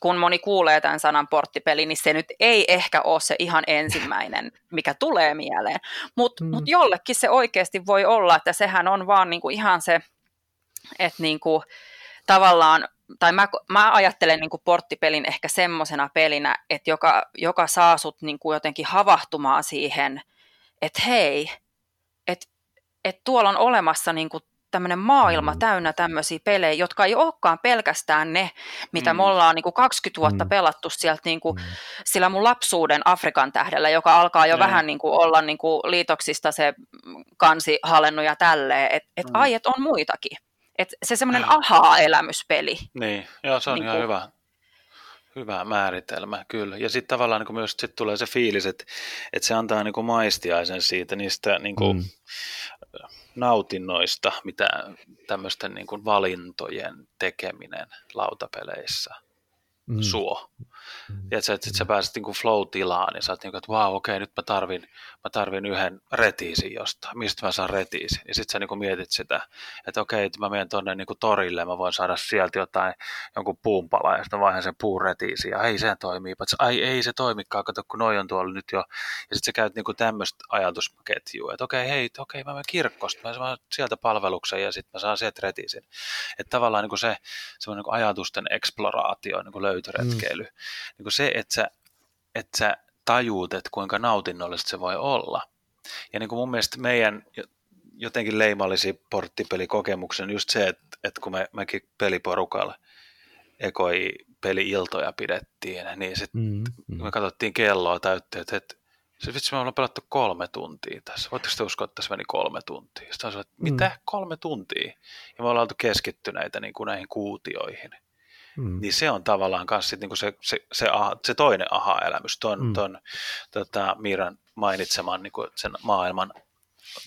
kun moni kuulee tämän sanan porttipeli, niin se nyt ei ehkä ole se ihan ensimmäinen, mikä tulee mieleen. Mutta Mm. mut jollekin se oikeasti voi olla, että sehän on vaan niin kuin ihan se, että niin kuin, tavallaan, tai mä, mä ajattelen niin kuin porttipelin ehkä semmoisena pelinä, että joka, joka saa sut niin kuin jotenkin havahtumaan siihen, että hei, että että tuolla on olemassa niin kuin tämmöinen maailma Mm. täynnä tämmöisiä pelejä, jotka ei olekaan pelkästään ne, mitä Mm. me ollaan niin kuin 20 vuotta Mm. pelattu sieltä niin kuin Mm. sillä mun lapsuuden Afrikan tähdellä, joka alkaa jo Mm. vähän niin kuin olla niin kuin liitoksista se kansi halennut ja tälleen, että et, Mm. ai, että on muitakin. Et se semmoinen Ah. ahaa-elämyspeli. Niin, joo, se on Niin ihan kuin- hyvä, hyvä määritelmä, kyllä. Ja sitten tavallaan niin myös sit tulee se fiilis, että, että se antaa niin kuin maistiaisen siitä niistä niin kuin Mm. nautinnoista, mitä tämmöisten niin valintojen tekeminen lautapeleissä Mm. suo. Mm. Tiedätkö, että sit sä pääset niinku flow-tilaan ja sä oot niinku, että vau, okei, nyt mä tarvin, mä tarvin yhden retiisin jostain. Mistä mä saan retiisin? Ja sit sä niinku mietit sitä, että okei, että mä menen tonne niinku torille ja mä voin saada sieltä jotain, jonkun puunpala ja sitten vaihan sen puun retiisin ja ei se toimii. But ai ei se toimikaan, kato kun noi on tuolla nyt jo. Ja sit sä käyt niinku tämmöistä ajatusketjua, että okei, hei, okei, mä menen kirkkosta, mä saan sieltä palveluksen ja sitten mä saan sieltä retiisin. Että tavallaan niinku se semmoinen niinku ajatusten eksploraatio, niinku löytöretkeily. Mm. Niinku se, että sä, että sä tajuut, että kuinka nautinnollista se voi olla. Ja niin kuin mun mielestä meidän jo- jotenkin leimallisi porttipelikokemuksen just se, että, että kun me, mekin peliporukalla ekoi peli-iltoja pidettiin, niin sitten Mm. Mm. me katsottiin kelloa täyttä, että, että se vitsi, me ollaan pelattu kolme tuntia tässä. Voitteko te uskoa, että tässä meni kolme tuntia? Sitten on se, että mitä? Mm. Kolme tuntia? Ja me ollaan oltu keskittyneitä niin kuin näihin kuutioihin. Mm. Niin se on tavallaan myös niinku se, se, se, aha, se toinen aha-elämys, ton, Mm. ton tota, Miiran mainitseman niinku sen maailman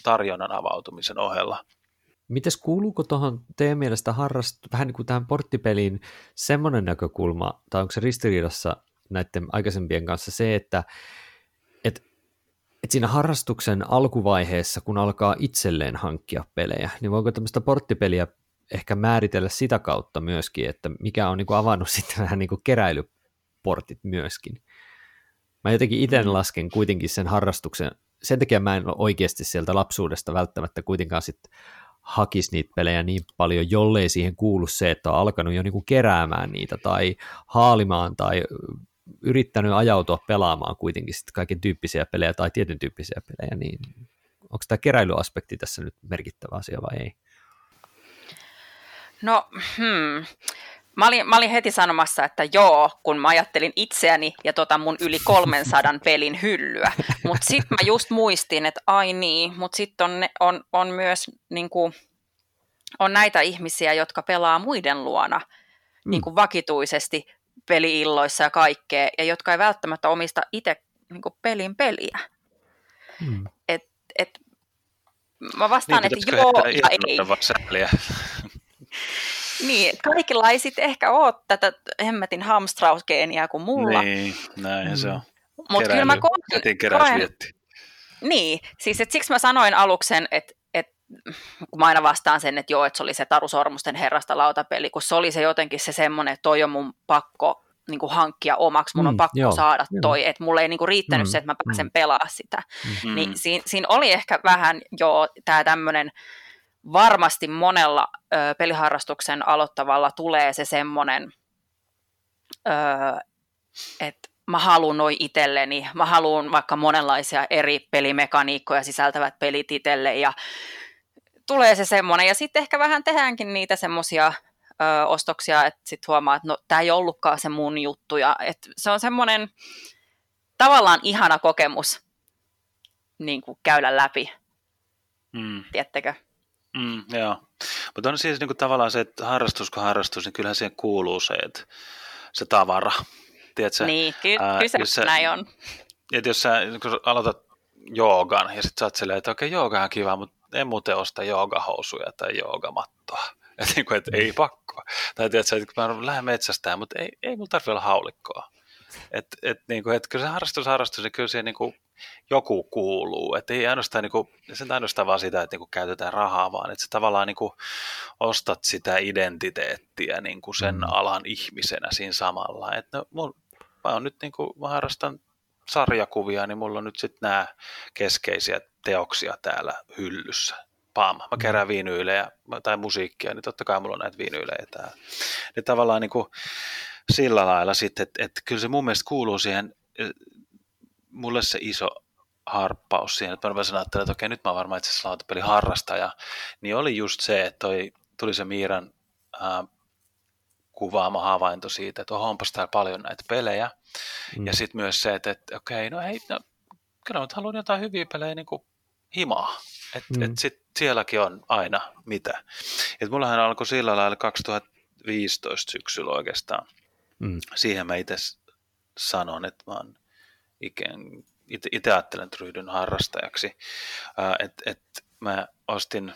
tarjonnan avautumisen ohella. Mites kuuluuko tuohon teidän mielestä harrast, vähän niin kuin tähän porttipeliin semmoinen näkökulma, tai onko se ristiriidassa näiden aikaisempien kanssa se, että et, et siinä harrastuksen alkuvaiheessa, kun alkaa itselleen hankkia pelejä, niin voiko tämmöistä porttipeliä ehkä määritellä sitä kautta myöskin, että mikä on niin kuin avannut sitten vähän niin kuin keräilyportit myöskin. Mä jotenkin itse Mm. lasken kuitenkin sen harrastuksen, sen takia mä en oikeasti sieltä lapsuudesta välttämättä kuitenkaan sitten hakisi niitä pelejä niin paljon, jollei siihen kuulu se, että on alkanut jo niinku keräämään niitä tai haalimaan tai yrittänyt ajautua pelaamaan kuitenkin sit kaiken tyyppisiä pelejä tai tietyn tyyppisiä pelejä, niin onko tämä keräilyaspekti tässä nyt merkittävä asia vai ei? No, hmm. Mä olin, mä olin heti sanomassa, että joo, kun mä ajattelin itseäni ja tota mun yli 300 pelin hyllyä. Mutta sitten mä just muistin, että ai niin, mutta sitten on, on, on myös niinku, on näitä ihmisiä, jotka pelaa muiden luona Mm. niinku vakituisesti peliilloissa ja kaikkea, ja jotka ei välttämättä omista itse niinku pelin peliä. Hmm. Et, mä vastaan, Niin, että joo ja ei. Niin, kaikilla ei sitten ehkä ole tätä hemmetin hamstrausgeeniä kuin mulla. Niin, näin se on. Mutta kyllä mä koen, niin, siis et siksi mä sanoin aluksen, että et, kun mä aina vastaan sen, että joo, että se oli se Taru Sormusten herrasta lautapeli, kun se oli se jotenkin se semmoinen, että toi on mun pakko niin kuin hankkia omaksi, mun on Mm, pakko joo, saada joo. toi, että mulle ei niin kuin riittänyt Mm, se, että mä pääsen mm. pelaamaan sitä. Mm. Niin siinä, siinä oli ehkä vähän jo tämä tämmöinen, varmasti monella ö, peliharrastuksen aloittavalla tulee se semmoinen, että mä haluan noi itselleni, mä haluan vaikka monenlaisia eri pelimekaniikkoja sisältävät pelit itselle ja tulee se semmoinen ja sitten ehkä vähän tehdäänkin niitä semmoisia ostoksia, että sitten huomaa, että no tämä ei ollutkaan se mun juttu ja että se on semmoinen tavallaan ihana kokemus niin kuin käydä läpi, Mm. tiettekö? Mm, joo. Mutta on siis niinku tavallaan se, että harrastus kun harrastus, niin kyllähän siihen kuuluu se, että se tavara. Tiedätkö? niin, ky- ää, kyllä se näin on. Että jos sä kun aloitat joogan ja sitten sä oot silleen, että okei, jooga on kiva, mutta en muuten osta joogahousuja tai joogamattoa. Että niinku, et ei pakko. Tai tiedätkö, että mä lähden metsästään, mutta ei, ei mulla tarvitse olla haulikkoa. Että et, niinku, et kyllä se harrastus harrastus, niin kyllä siihen niinku, joku kuuluu. Että ei ainoastaan, niinku, sen ainoastaan vaan sitä, että niinku, käytetään rahaa, vaan että sä tavallaan niinku, ostat sitä identiteettiä niinku, sen mm. alan ihmisenä siinä samalla. Että no, mun, mä, on nyt, niinku, mä harrastan sarjakuvia, niin mulla on nyt sitten nämä keskeisiä teoksia täällä hyllyssä. Pam, mä kerään mm. viinyylejä tai musiikkia, niin totta kai mulla on näitä viinyylejä täällä. Niin tavallaan niin kuin sillä lailla sitten, että, että kyllä se mun mielestä kuuluu siihen, mulle se iso harppaus siihen, että mä sanoa, että okei, nyt mä oon varmaan itse asiassa lautapeli harrastaja, niin oli just se, että toi, tuli se Miiran ää, kuvaama havainto siitä, että onpas täällä paljon näitä pelejä. Mm. Ja sitten myös se, että, että okei, no hei, no, kyllä mä haluan jotain hyviä pelejä niin kuin himaa. Että mm. et sit sielläkin on aina mitä. Et mullahan alkoi sillä lailla 2015 syksyllä oikeastaan. Mm. Siihen mä itse sanon, että mä oon ikään, itse ajattelen, että ryhdyn harrastajaksi. Että et mä ostin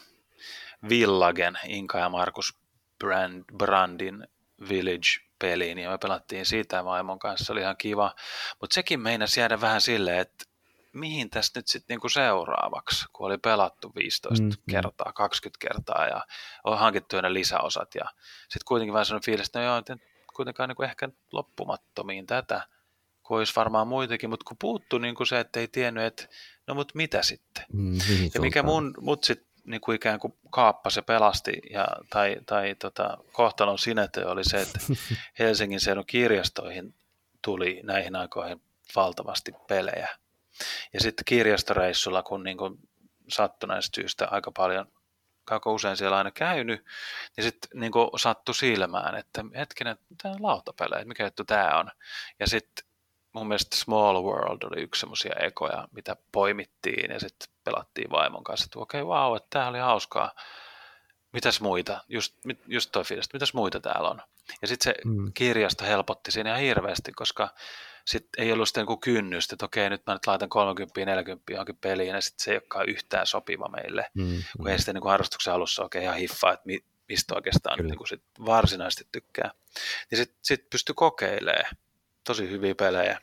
Villagen, Inka ja Markus Brand, Brandin Village-peliin ja me pelattiin siitä vaimon kanssa, oli ihan kiva. Mutta sekin meinasi jäädä vähän silleen, että mihin tässä nyt sitten niinku seuraavaksi, kun oli pelattu 15 mm, mm, kertaa, 20 kertaa ja on hankittu aina lisäosat ja sitten kuitenkin vähän sellainen fiilis, että no joo, kuitenkaan niinku ehkä loppumattomiin tätä, kun olisi varmaan muitakin, mutta kun puuttuu niinku se, että ei tiennyt, että no mutta mitä sitten. Mm, ja mikä mun, mut sitten niin kuin ikään kuin kaappasi pelasti, ja, tai, tai tota, kohtalon sinetö oli se, että Helsingin seudun kirjastoihin tuli näihin aikoihin valtavasti pelejä. Ja sitten kirjastoreissulla, kun niin kuin sattuneesta syystä aika paljon, aika usein siellä aina käynyt, niin sitten niin sattui silmään, että hetkinen, tämä on lautapelejä, mikä juttu tämä on. Ja sitten mun mielestä Small World oli yksi semmoisia ekoja, mitä poimittiin ja sitten pelattiin vaimon kanssa, että okei, okay, wow, että tämä oli hauskaa. Mitäs muita, just, just toi fiilis, mitäs muita täällä on. Ja sitten se mm. kirjasto helpotti siinä ihan hirveästi, koska sitten ei ollut sitten kuin kynnystä, että okei, nyt mä nyt laitan 30-40 johonkin peliin, ja sitten se ei olekaan yhtään sopiva meille, mm, kun mm. ei sitten niin kuin harrastuksen alussa oikein ihan hiffaa, että mi, mistä oikeastaan niin kuin sit varsinaisesti tykkää. Niin sitten sit pystyi kokeilemaan tosi hyviä pelejä.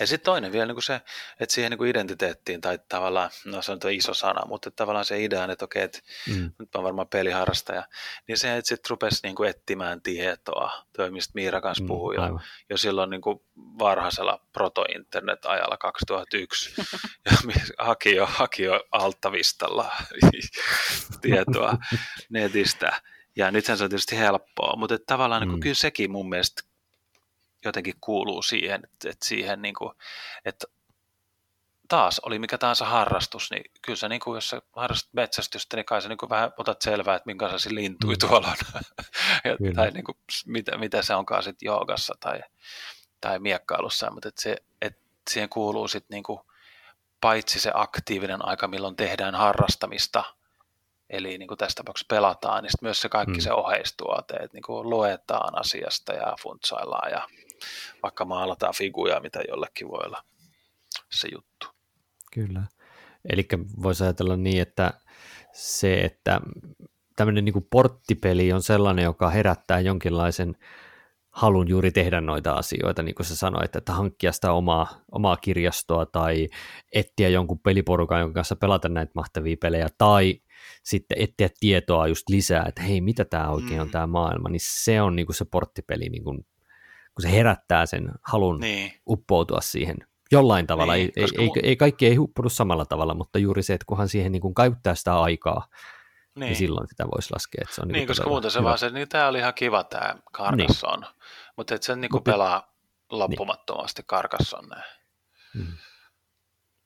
Ja sitten toinen vielä niin kuin se, että siihen niin kuin identiteettiin, tai tavallaan, no se on tuo iso sana, mutta tavallaan se idea, että okei, että mm. nyt on varmaan peliharrastaja, niin se, että sitten rupesi niin kuin etsimään tietoa, tuo mistä Miira kanssa mm, puhui jo, jo silloin niin kuin varhaisella proto-internet-ajalla 2001, ja haki jo, haki jo alttavistalla tietoa netistä. Ja nythän se on tietysti helppoa, mutta tavallaan niin kuin, mm. kyllä sekin mun mielestä jotenkin kuuluu siihen, että siihen niin kuin, että taas oli mikä tahansa harrastus, niin kyllä sä, niin kuin, jos sä harrastat metsästystä, niin kai sä niin kuin vähän otat selvää, että minkälaisia lintuja mm. tuolla on, ja, tai niin kuin, mitä, mitä se onkaan sitten joogassa tai, tai miekkailussa, mutta että se, että siihen kuuluu sitten niin kuin, paitsi se aktiivinen aika, milloin tehdään harrastamista, eli niin kuin tässä tapauksessa pelataan, niin myös se kaikki mm. se oheistuote, että niin kuin luetaan asiasta ja funtsaillaan ja vaikka maalataan figuja, mitä jollekin voi olla se juttu. Kyllä. Eli voisi ajatella niin, että se, että tämmöinen niin porttipeli on sellainen, joka herättää jonkinlaisen halun juuri tehdä noita asioita, niin kuin sä sanoit, että hankkia sitä omaa, omaa kirjastoa tai etsiä jonkun peliporukan, jonka kanssa pelata näitä mahtavia pelejä, tai sitten etsiä tietoa just lisää, että hei, mitä tämä oikein on mm. tämä maailma, niin se on niin kuin se porttipeli niin kuin kun se herättää sen halun niin. uppoutua siihen jollain tavalla. Niin, ei, ei, mun... ei, kaikki ei uppoudu samalla tavalla, mutta juuri se, että kunhan siihen niin kuin käyttää sitä aikaa, niin. niin silloin sitä voisi laskea. Että se on niin, niin koska muuten se hyvä. vaan se, niin tämä oli ihan kiva tämä Carcassonne, niin. mutta että sen niin kuin pelaa niin. loppumattomasti niin. Carcassonne. Hmm.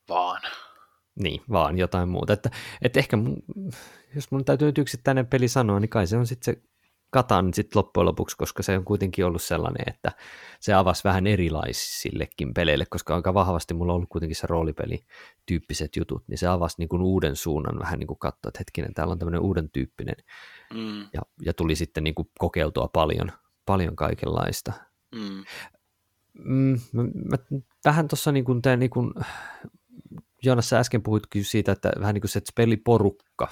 Vaan. Niin, vaan jotain muuta. Että, että ehkä mun, jos mun täytyy nyt yksittäinen peli sanoa, niin kai se on sitten se Katan sitten loppujen lopuksi, koska se on kuitenkin ollut sellainen, että se avasi vähän erilaisillekin peleille, koska aika vahvasti mulla on ollut kuitenkin se roolipeli-tyyppiset jutut, niin se avasi niin kuin uuden suunnan vähän niin kuin katsoa, että hetkinen, täällä on tämmöinen uuden tyyppinen, mm. ja, ja tuli sitten niin kuin kokeiltua paljon, paljon kaikenlaista. Mm. Mm, mä, mä, vähän tuossa niin kuin niin kuin, Joonas, sä äsken puhuitkin siitä, että vähän niin kuin se peliporukka,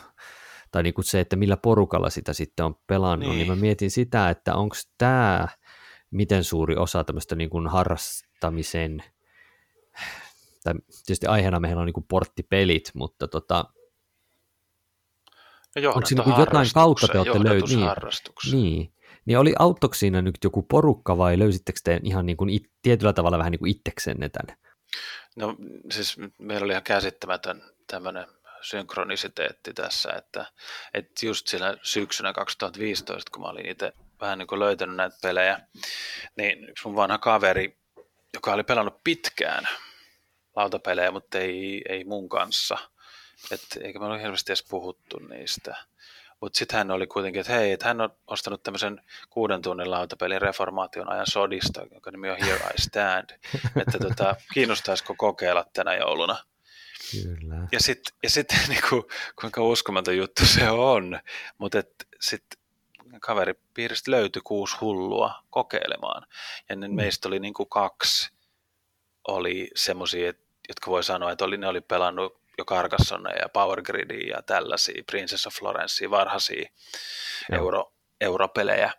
tai niin kuin se, että millä porukalla sitä sitten on pelannut, niin, niin mä mietin sitä, että onko tämä miten suuri osa tämmöistä niin kuin harras, porttamisen, tai tietysti aiheena meillä on niin porttipelit, mutta tota, no onko siinä niin jotain kautta te olette löytäneet? Niin, niin, niin oli, auttoiko siinä nyt joku porukka vai löysittekö te ihan niin kuin it, tietyllä tavalla vähän niin kuin itseksenne tänne? No siis meillä oli ihan käsittämätön tämmöinen synkronisiteetti tässä, että, että just siinä syksynä 2015, kun mä olin itse vähän niin kuin löytänyt näitä pelejä, niin yksi mun vanha kaveri, joka oli pelannut pitkään lautapelejä, mutta ei, ei mun kanssa, et, eikä me ole hirveästi edes puhuttu niistä, mutta sitten hän oli kuitenkin, että hei, että hän on ostanut tämmöisen kuuden tunnin lautapelin reformaation ajan sodista, jonka nimi on Here I Stand, että tota, kiinnostaisiko kokeilla tänä jouluna. Kyllä. Ja sitten ja sit, niinku, kuinka uskomaton juttu se on, mutta sitten kaveripiiristä löytyi kuusi hullua kokeilemaan. Ja mm. meistä oli niinku kaksi, oli semmoisia, jotka voi sanoa, että oli, ne oli pelannut jo Carcassonne ja Power Gridia ja tällaisia, Princess of Florence, varhaisia euro, europelejä.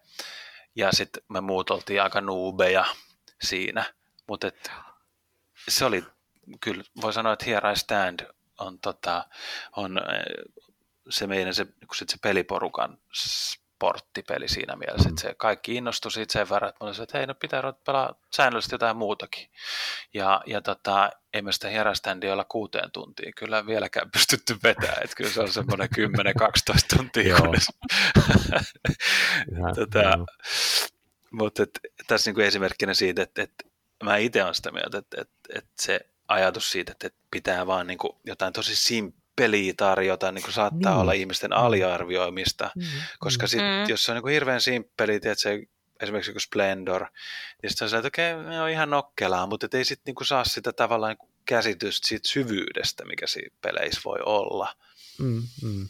Ja sitten me muut oltiin aika nuubeja siinä, mutta se oli kyllä, voi sanoa, että Here I Stand on, tota, on se meidän se, sit se peliporukan sporttipeli siinä mielessä, mm. että se kaikki innostui siitä sen verran, että mä olisin, että hei, no pitää pelaa säännöllisesti jotain muutakin. Ja, ja tota, ei me sitä hieraständiä olla kuuteen tuntiin kyllä vieläkään pystytty vetämään, että kyllä se on semmoinen 10-12 tuntia, kunnes... tota, mutta et, tässä niin esimerkkinä siitä, että, että mä itse olen sitä mieltä, että, että, että se ajatus siitä, että pitää vaan niin kuin jotain tosi simppeliä peliä tarjota, niin kuin saattaa niin. olla ihmisten aliarvioimista, mm. koska sit, mm. jos se on niin kuin hirveän simppeli, että se esimerkiksi joku Splendor, niin sitten on että okei, okay, on ihan nokkelaa, mutta ei sitten niin saa sitä tavallaan niin käsitystä siitä syvyydestä, mikä siinä peleissä voi olla. Mm, mm.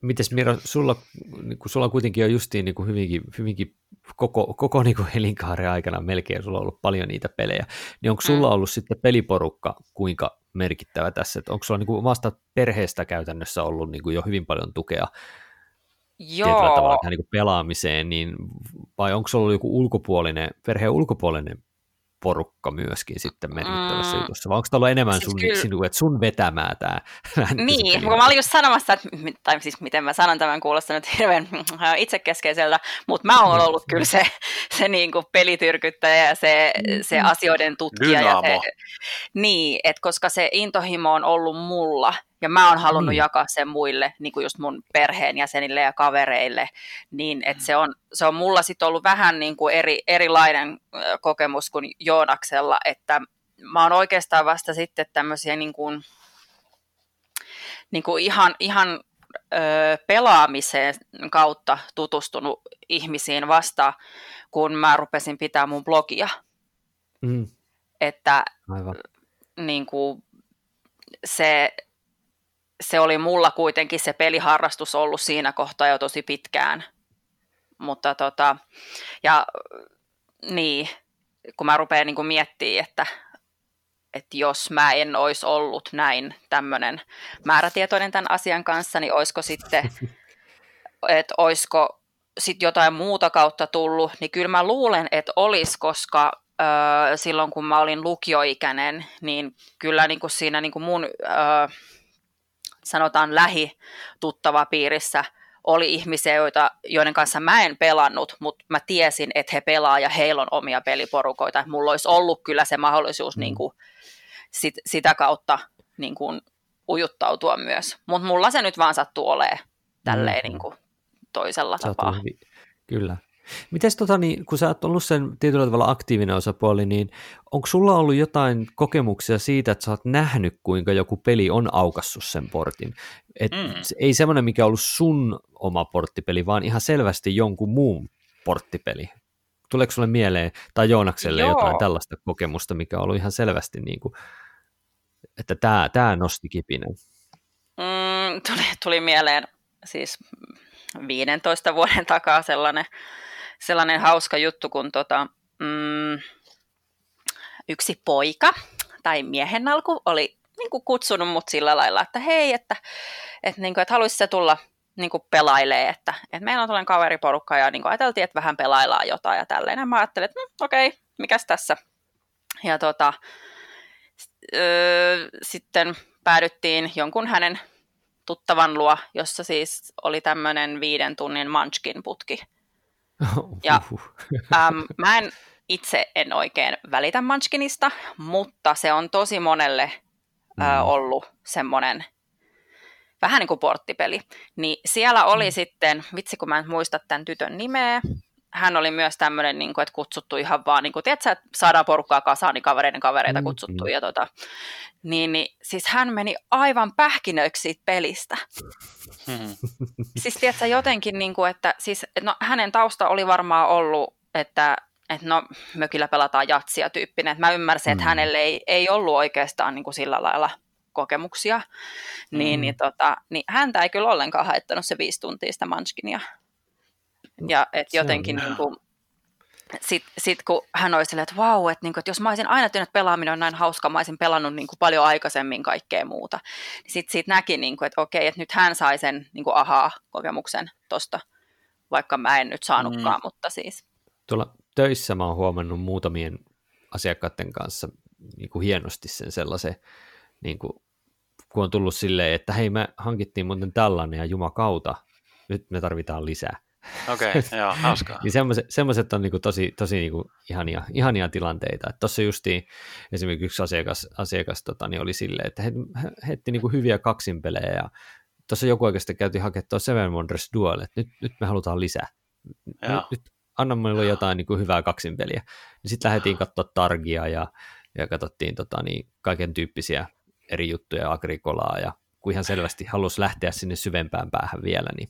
Mites Miro, sulla, niin kun sulla kuitenkin on justiin niin kuin hyvinkin, hyvinkin koko, koko niin kuin elinkaaren aikana melkein, sulla on ollut paljon niitä pelejä, niin onko sulla mm. ollut sitten peliporukka kuinka merkittävä tässä, että onko sulla niin kuin omasta perheestä käytännössä ollut niin kuin jo hyvin paljon tukea Joo. tietyllä tavalla tähän niin kuin pelaamiseen, niin, vai onko sulla ollut joku ulkopuolinen, perheen ulkopuolinen porukka myöskin sitten merkittävässä mm. jutussa, vai onko tämä ollut enemmän siis sun, kyllä... sinun, että sun vetämää tämä? Niin, kun mä olin just sanomassa, että, tai siis miten mä sanon tämän, kuulostaa nyt hirveän itsekeskeiseltä, mutta mä oon ollut kyllä se, se niin kuin pelityrkyttäjä ja se, se mm. asioiden tutkija. Ja se, niin, että koska se intohimo on ollut mulla, ja mä oon halunnut mm. jakaa sen muille, niin kuin just mun perheenjäsenille ja kavereille, niin että se on, se on mulla sitten ollut vähän niin kuin eri, erilainen kokemus kuin Joonaksella, että mä oon oikeastaan vasta sitten tämmöisiä niin kuin, niin kuin ihan, ihan ö, pelaamiseen kautta tutustunut ihmisiin vasta, kun mä rupesin pitää mun blogia. Mm. Että Aivan. Niin kuin, se se oli mulla kuitenkin se peliharrastus ollut siinä kohtaa jo tosi pitkään. Mutta tota, ja niin, kun mä rupean niin miettimään, että, että jos mä en olisi ollut näin tämmöinen määrätietoinen tämän asian kanssa, niin olisiko sitten, että olisiko sitten jotain muuta kautta tullut, niin kyllä mä luulen, että olisi, koska ö, silloin kun mä olin lukioikäinen, niin kyllä niin kuin siinä niin kuin mun ö, sanotaan lähituttava piirissä oli ihmisiä, joita, joiden kanssa mä en pelannut, mutta mä tiesin, että he pelaa ja heillä on omia peliporukoita. Mulla olisi ollut kyllä se mahdollisuus mm. niin kuin, sit, sitä kautta niin kuin, ujuttautua myös. Mutta mulla se nyt vaan sattuu olemaan tälleen mm. niin kuin, toisella Sä tapaa. Kyllä. Miten tota, niin, kun sä oot ollut sen tietyllä tavalla aktiivinen osapuoli, niin onko sulla ollut jotain kokemuksia siitä, että sä oot nähnyt, kuinka joku peli on aukassut sen portin? Et mm. Ei semmoinen, mikä on ollut sun oma porttipeli, vaan ihan selvästi jonkun muun porttipeli. Tuleeko sulle mieleen, tai Joonakselle Joo. jotain tällaista kokemusta, mikä on ollut ihan selvästi, niin kuin, että tämä, tämä nosti kipinän? Mm, tuli, tuli mieleen siis 15 vuoden takaa sellainen sellainen hauska juttu, kun tota, mm, yksi poika tai miehen alku oli niin kuin kutsunut mut sillä lailla, että hei, että, että, niin kuin, että haluaisi se tulla niin kuin pelailee, että, että meillä on tällainen kaveriporukka ja niin kuin ajateltiin, että vähän pelaillaan jotain ja tälleen. Ja mä ajattelin, että mm, okei, okay, mikäs tässä. Ja tota, öö, sitten päädyttiin jonkun hänen tuttavan luo, jossa siis oli tämmöinen viiden tunnin munchkin putki. Ja äm, mä en itse en oikein välitä munchkinista, mutta se on tosi monelle mm. ö, ollut semmoinen vähän niin kuin porttipeli. Niin siellä oli mm. sitten, vitsi kun mä en muista tämän tytön nimeä, hän oli myös tämmöinen, niin kuin, että kutsuttu ihan vaan, niin kuin, tiedätkö, että saadaan porukkaa kasaan, niin kavereiden kavereita mm, kutsuttu. Mm. Ja tota, niin, niin, siis hän meni aivan pähkinöiksi siitä pelistä. Mm. siis tiedätkö, jotenkin, niin kuin, että siis, no, hänen tausta oli varmaan ollut, että että no mökillä pelataan jatsia tyyppinen. Että mä ymmärsin, että mm. hänelle ei, ei ollut oikeastaan niin kuin sillä lailla kokemuksia, niin, mm. niin, tota, niin häntä ei kyllä ollenkaan haittanut se viisi tuntia sitä munchkinia. Ja että jotenkin niin kuin, sitten sit kun hän oli silleen, että vau, että, niin kuin, että jos mä olisin aina tehnyt, että pelaaminen on näin hauska, mä olisin pelannut niin kuin, paljon aikaisemmin kaikkea muuta. Niin sitten siitä näki, niin kuin, että okei, että nyt hän sai sen niin kuin, ahaa-kokemuksen tosta, vaikka mä en nyt saanutkaan, mm. mutta siis. Tuolla töissä mä oon huomannut muutamien asiakkaiden kanssa niin kuin hienosti sen sellaisen, niin kuin, kun on tullut silleen, että hei me hankittiin muuten tällainen ja jumakauta, nyt me tarvitaan lisää. Okei, okay, joo, hauskaa. niin semmoiset, semmoiset on niinku tosi, tosi niinku ihania, ihania tilanteita. Tuossa justiin esimerkiksi yksi asiakas, asiakas tota, niin oli silleen, että he, he heitti niinku hyviä kaksinpelejä ja tuossa joku oikeasti käytiin hakemaan Seven Wonders Duel, että nyt, nyt me halutaan lisää. Nyt, nyt anna meille jotain niin kuin hyvää kaksinpeliä. Niin sitten lähdettiin katsoa Targia ja, ja katsottiin tota, niin, kaiken tyyppisiä eri juttuja, agrikolaa ja kun ihan selvästi halusi lähteä sinne syvempään päähän vielä, niin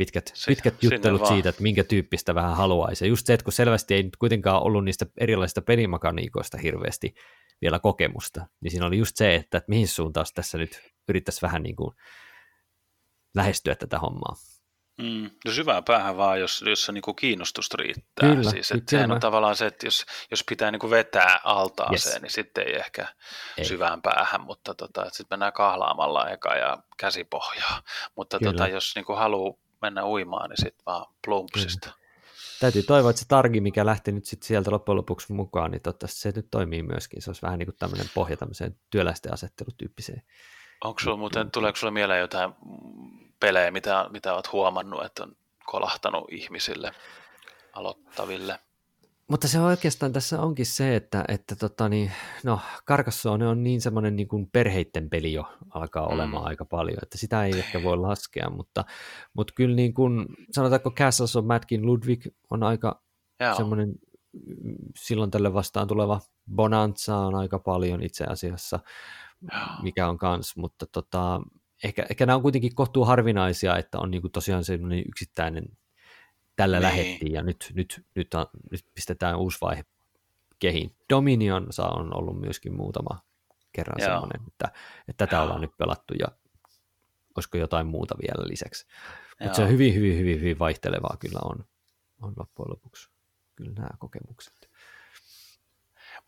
pitkät, si- pitkät juttelut siitä, että minkä tyyppistä vähän haluaisi. Ja just se, että kun selvästi ei nyt kuitenkaan ollut niistä erilaisista pelimakaniikoista hirveästi vielä kokemusta, niin siinä oli just se, että, että mihin suuntaan tässä nyt yrittäisi vähän niin kuin lähestyä tätä hommaa. Mm, no syvään päähän vaan, jos, jos se niinku kiinnostusta riittää. Kyllä, siis, että sehän on tavallaan se, että jos, jos pitää niinku vetää altaaseen, yes. niin sitten ei ehkä ei. syvään päähän, mutta tota, sitten mennään kahlaamalla eka ja käsipohjaa. Mutta tota, jos niinku haluaa mennä uimaan, niin sitten vaan plumpsista. Kyllä. Täytyy toivoa, että se targi, mikä lähti nyt sit sieltä loppujen lopuksi mukaan, niin totta, se nyt toimii myöskin. Se olisi vähän niin kuin tämmöinen pohja tämmöiseen työläisten asettelutyyppiseen. Onko sulla muuten, tuleeko sulla mieleen jotain pelejä, mitä, mitä olet huomannut, että on kolahtanut ihmisille, aloittaville? Mutta se oikeastaan tässä onkin se, että, että tota niin, no, Carcassonne on niin semmoinen niin kuin perheitten peli jo alkaa mm. olemaan aika paljon, että sitä ei ehkä voi laskea, mutta, mutta kyllä niin kuin, sanotaanko Castles of Madkin Ludwig on aika Joo. semmoinen silloin tälle vastaan tuleva Bonanza on aika paljon itse asiassa, Joo. mikä on kans, mutta tota, ehkä, ehkä nämä on kuitenkin kohtuu harvinaisia, että on niin kuin tosiaan semmoinen yksittäinen tällä niin. lähettiin ja nyt, nyt, nyt, on, nyt pistetään uusi vaihe kehiin. Dominion on ollut myöskin muutama kerran Joo. semmoinen, että, että tätä Joo. ollaan nyt pelattu ja olisiko jotain muuta vielä lisäksi. Mutta se on hyvin, hyvin, hyvin, hyvin vaihtelevaa kyllä on, on loppujen lopuksi kyllä nämä kokemukset.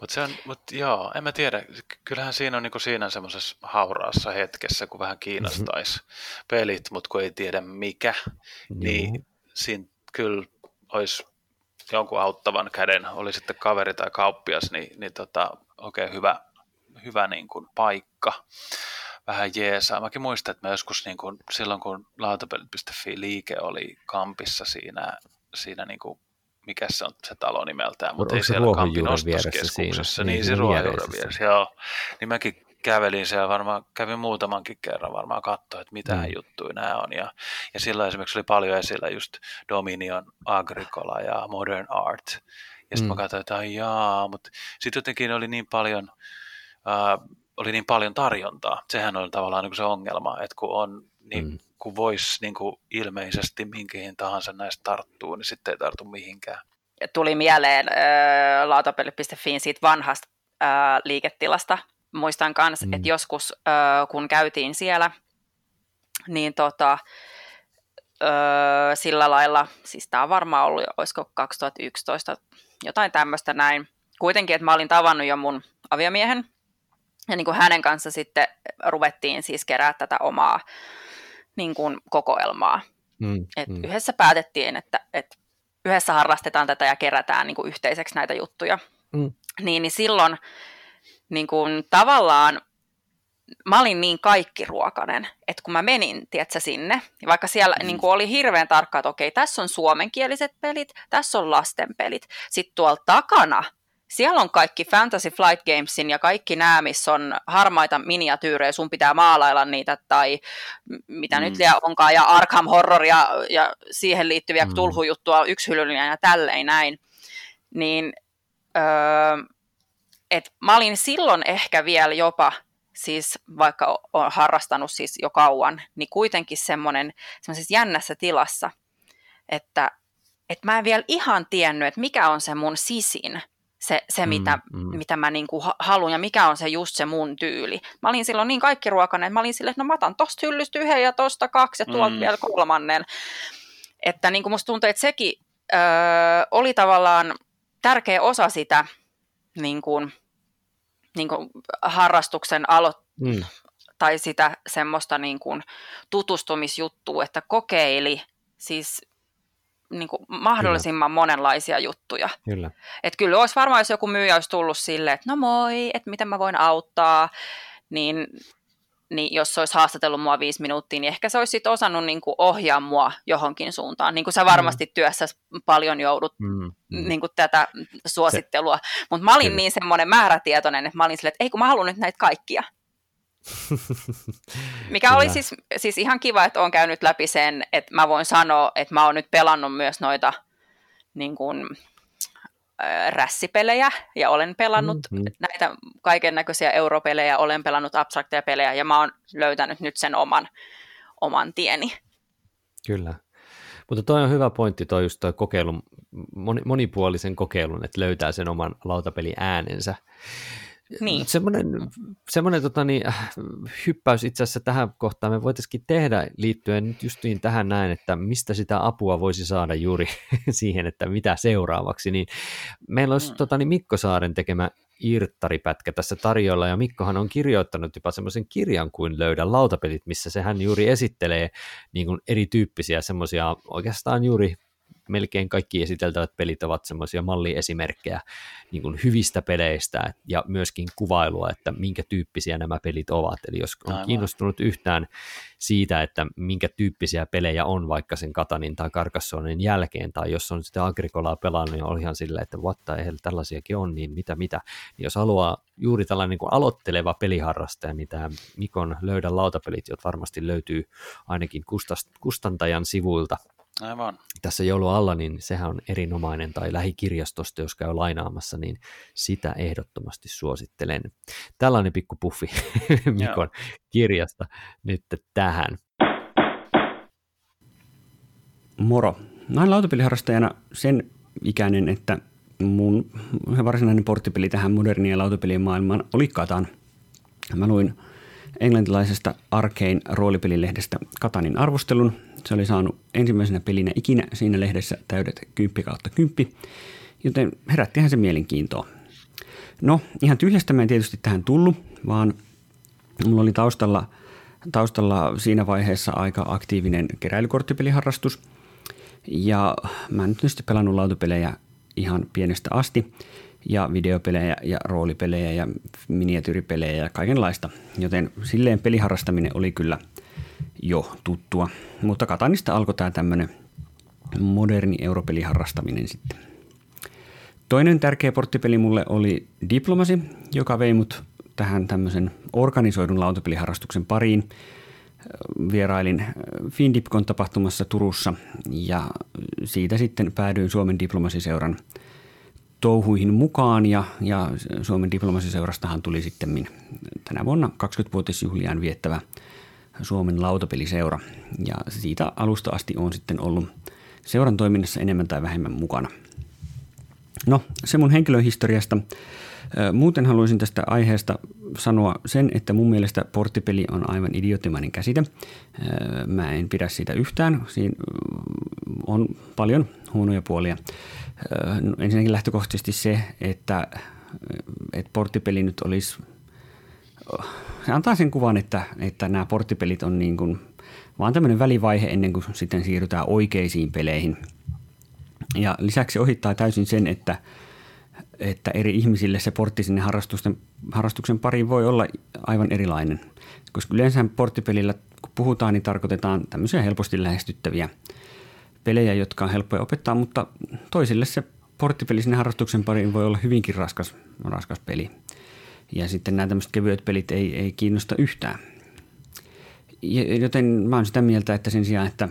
Mutta se on, mut joo, en mä tiedä. Kyllähän siinä on niinku siinä semmoisessa hauraassa hetkessä, kun vähän kiinnostaisi mm-hmm. pelit, mutta kun ei tiedä mikä, niin siinä kyllä olisi jonkun auttavan käden, oli sitten kaveri tai kauppias, niin, niin tota, oikein okay, hyvä, hyvä niin kuin paikka vähän jeesaa. Mäkin muistan, että mä joskus niin kuin, silloin, kun lautapelit.fi liike oli kampissa siinä, siinä niin kuin, mikä se on se talo nimeltään, mutta ei siellä kampin ostoskeskuksessa. Niin, niin, se ruohonjuuren vieressä, joo. Niin mäkin kävelin siellä varmaan, kävin muutamankin kerran varmaan katsoa, että mitä mm. juttuja nämä on. Ja, ja silloin esimerkiksi oli paljon esillä just Dominion, Agricola ja Modern Art. Ja sitten mm. mä katsoin, että jaa, mutta sitten jotenkin oli niin paljon, äh, oli niin paljon tarjontaa. Sehän on tavallaan niin se ongelma, että kun on niin, mm. kun voisi niin kuin ilmeisesti minkin tahansa näistä tarttuu, niin sitten ei tartu mihinkään. Tuli mieleen äh, lautapeli.fiin siitä vanhasta äh, liiketilasta, muistan myös, mm. että joskus ö, kun käytiin siellä, niin tota, ö, sillä lailla, siis tämä on varmaan ollut, olisiko 2011, jotain tämmöistä näin. Kuitenkin, että mä olin tavannut jo mun aviomiehen, ja niin kuin hänen kanssa sitten ruvettiin siis kerää tätä omaa niin kuin kokoelmaa. Mm, Et mm. Yhdessä päätettiin, että, että yhdessä harrastetaan tätä ja kerätään niin kuin yhteiseksi näitä juttuja. Mm. niin, niin silloin niin kuin, tavallaan mä olin niin kaikkiruokainen, että kun mä menin, tiedätkö, sinne, niin vaikka siellä mm. niin kuin oli hirveän tarkkaa, että okei, tässä on suomenkieliset pelit, tässä on lasten pelit, sitten tuolla takana siellä on kaikki Fantasy Flight Gamesin ja kaikki nämä, missä on harmaita miniatyyrejä, sun pitää maalailla niitä tai mitä mm. nyt liian onkaan, ja Arkham Horror ja, ja siihen liittyviä mm. tulhujuttua, yksilöllinen ja tälleen näin. Niin öö, et mä olin silloin ehkä vielä jopa, siis vaikka olen harrastanut siis jo kauan, niin kuitenkin semmoinen jännässä tilassa, että et mä en vielä ihan tiennyt, että mikä on se mun sisin, se, se mm, mitä, mm. mitä mä niinku haluan ja mikä on se just se mun tyyli. Mä olin silloin niin kaikki ruokainen, että mä olin silleen, että no mä otan tosta hyllystä yhden ja tosta kaksi ja tuolta mm. vielä kolmannen. Että niinku musta tuntuu, että sekin öö, oli tavallaan tärkeä osa sitä niin kuin, niin kuin harrastuksen alo- mm. tai sitä semmoista niin kuin tutustumisjuttua, että kokeili siis niin kuin mahdollisimman kyllä. monenlaisia juttuja. Kyllä. Et kyllä olisi varmaan, jos joku myyjä olisi tullut silleen, että no moi, että miten mä voin auttaa, niin, niin jos se olisi haastatellut mua viisi minuuttia, niin ehkä se olisi sit osannut niin kuin ohjaa mua johonkin suuntaan. Niin kuin sä varmasti mm. työssä paljon joudut mm. Mm. Niin kuin tätä suosittelua. Mutta mä olin kyllä. niin semmoinen määrätietoinen, että mä olin silleen, että ei kun mä haluan nyt näitä kaikkia. Mikä Kyllä. oli siis, siis ihan kiva, että olen käynyt läpi sen, että mä voin sanoa, että mä oon nyt pelannut myös noita niin kuin, rässipelejä ja olen pelannut mm-hmm. näitä kaiken näköisiä europelejä, olen pelannut abstrakteja pelejä ja mä oon löytänyt nyt sen oman, oman tieni. Kyllä. Mutta toi on hyvä pointti, toi just toi kokeilun, monipuolisen kokeilun, että löytää sen oman lautapeli äänensä. Niin. Semmoinen, semmoinen tota, niin, hyppäys itse asiassa tähän kohtaan me voitaisiin tehdä liittyen nyt justiin tähän näin, että mistä sitä apua voisi saada juuri siihen, että mitä seuraavaksi. Niin meillä olisi mm. tota, niin Mikko Saaren tekemä irttaripätkä tässä tarjolla, ja Mikkohan on kirjoittanut jopa semmoisen kirjan kuin Löydä lautapelit, missä se hän juuri esittelee niin kuin erityyppisiä semmoisia oikeastaan juuri melkein kaikki esiteltävät pelit ovat semmoisia malliesimerkkejä niin kuin hyvistä peleistä ja myöskin kuvailua, että minkä tyyppisiä nämä pelit ovat. Eli jos on Aivan. kiinnostunut yhtään siitä, että minkä tyyppisiä pelejä on vaikka sen Katanin tai Carcassonen jälkeen, tai jos on sitä Agricolaa pelannut, niin olihan silleen, että what the hell, tällaisiakin on, niin mitä mitä. Niin jos haluaa juuri tällainen niin kuin aloitteleva peliharrastaja, niin tämä Mikon Löydä lautapelit, jotka varmasti löytyy ainakin kustantajan sivuilta, Aivan. tässä joulu alla, niin sehän on erinomainen, tai lähikirjastosta, jos käy lainaamassa, niin sitä ehdottomasti suosittelen. Tällainen pikku puffi Mikon kirjasta nyt tähän. Moro. Mä olen lautapeliharrastajana sen ikäinen, että mun varsinainen porttipeli tähän moderniin lautapelien maailmaan oli Katan. Mä luin englantilaisesta Arkein roolipelilehdestä Katanin arvostelun. Se oli saanut ensimmäisenä pelinä ikinä siinä lehdessä täydet 10 kautta 10, joten herättihän se mielenkiintoa. No, ihan tyhjästä mä en tietysti tähän tullut, vaan mulla oli taustalla, taustalla siinä vaiheessa aika aktiivinen keräilykorttipeliharrastus. Ja mä en nyt tietysti pelannut lautapelejä ihan pienestä asti ja videopelejä ja roolipelejä ja miniatyyripelejä ja kaikenlaista. Joten silleen peliharrastaminen oli kyllä jo tuttua. Mutta Katanista alkoi tämä tämmöinen moderni europeliharrastaminen sitten. Toinen tärkeä porttipeli mulle oli Diplomasi, joka vei mut tähän tämmöisen organisoidun lautapeliharrastuksen pariin. Vierailin FinDipCon tapahtumassa Turussa ja siitä sitten päädyin Suomen diplomasiseuran touhuihin mukaan ja, ja Suomen diplomasiseurastahan tuli sitten tänä vuonna 20-vuotisjuhliaan viettävä Suomen lautapeliseura ja siitä alusta asti on sitten ollut seuran toiminnassa enemmän tai vähemmän mukana. No, se mun henkilöhistoriasta. Muuten haluaisin tästä aiheesta sanoa sen, että mun mielestä porttipeli on aivan idioottimainen käsite. Mä en pidä sitä yhtään. Siinä on paljon huonoja puolia. No, ensinnäkin lähtökohtaisesti se, että, että porttipeli nyt olisi, antaa sen kuvan, että, että nämä porttipelit on niin kuin vaan tämmöinen välivaihe ennen kuin sitten siirrytään oikeisiin peleihin. Ja lisäksi ohittaa täysin sen, että että eri ihmisille se portti sinne harrastusten, harrastuksen pariin voi olla aivan erilainen. Koska yleensä porttipelillä, kun puhutaan, niin tarkoitetaan tämmöisiä helposti lähestyttäviä pelejä, jotka on helppoja opettaa, mutta toisille se porttipeli sinne harrastuksen pariin voi olla hyvinkin raskas, raskas peli. Ja sitten nämä tämmöiset kevyet pelit ei, ei kiinnosta yhtään. Joten mä oon sitä mieltä, että sen sijaan, että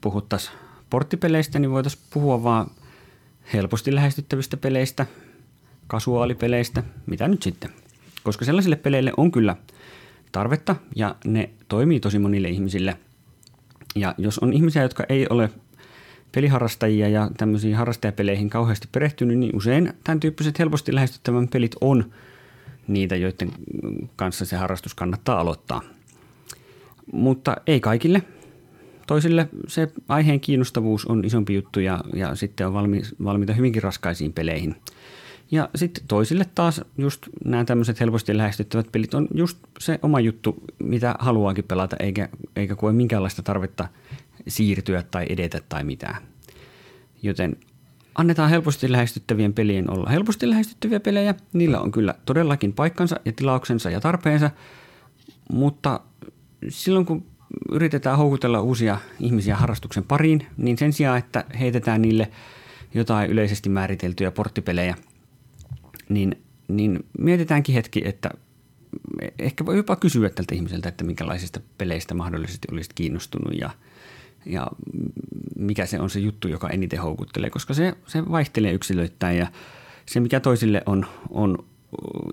puhuttaisiin porttipeleistä, niin voitaisiin puhua vaan helposti lähestyttävistä peleistä, kasuaalipeleistä, mitä nyt sitten. Koska sellaisille peleille on kyllä tarvetta ja ne toimii tosi monille ihmisille. Ja jos on ihmisiä, jotka ei ole peliharrastajia ja tämmöisiin harrastajapeleihin kauheasti perehtynyt, niin usein tämän tyyppiset helposti lähestyttävän pelit on niitä, joiden kanssa se harrastus kannattaa aloittaa. Mutta ei kaikille. Toisille se aiheen kiinnostavuus on isompi juttu ja, ja sitten on valmi, valmiita hyvinkin raskaisiin peleihin. Ja sitten toisille taas just nämä tämmöiset helposti lähestyttävät pelit on just se oma juttu, mitä haluaakin pelata, eikä, eikä koe minkäänlaista tarvetta siirtyä tai edetä tai mitään. Joten annetaan helposti lähestyttävien pelien olla helposti lähestyttäviä pelejä. Niillä on kyllä todellakin paikkansa ja tilauksensa ja tarpeensa, mutta silloin kun yritetään houkutella uusia ihmisiä harrastuksen pariin, niin sen sijaan, että heitetään niille jotain yleisesti määriteltyjä porttipelejä, niin, niin mietitäänkin hetki, että ehkä voi jopa kysyä tältä ihmiseltä, että minkälaisista peleistä mahdollisesti olisit kiinnostunut ja, ja mikä se on se juttu, joka eniten houkuttelee, koska se, se vaihtelee yksilöittäin ja se, mikä toisille on, on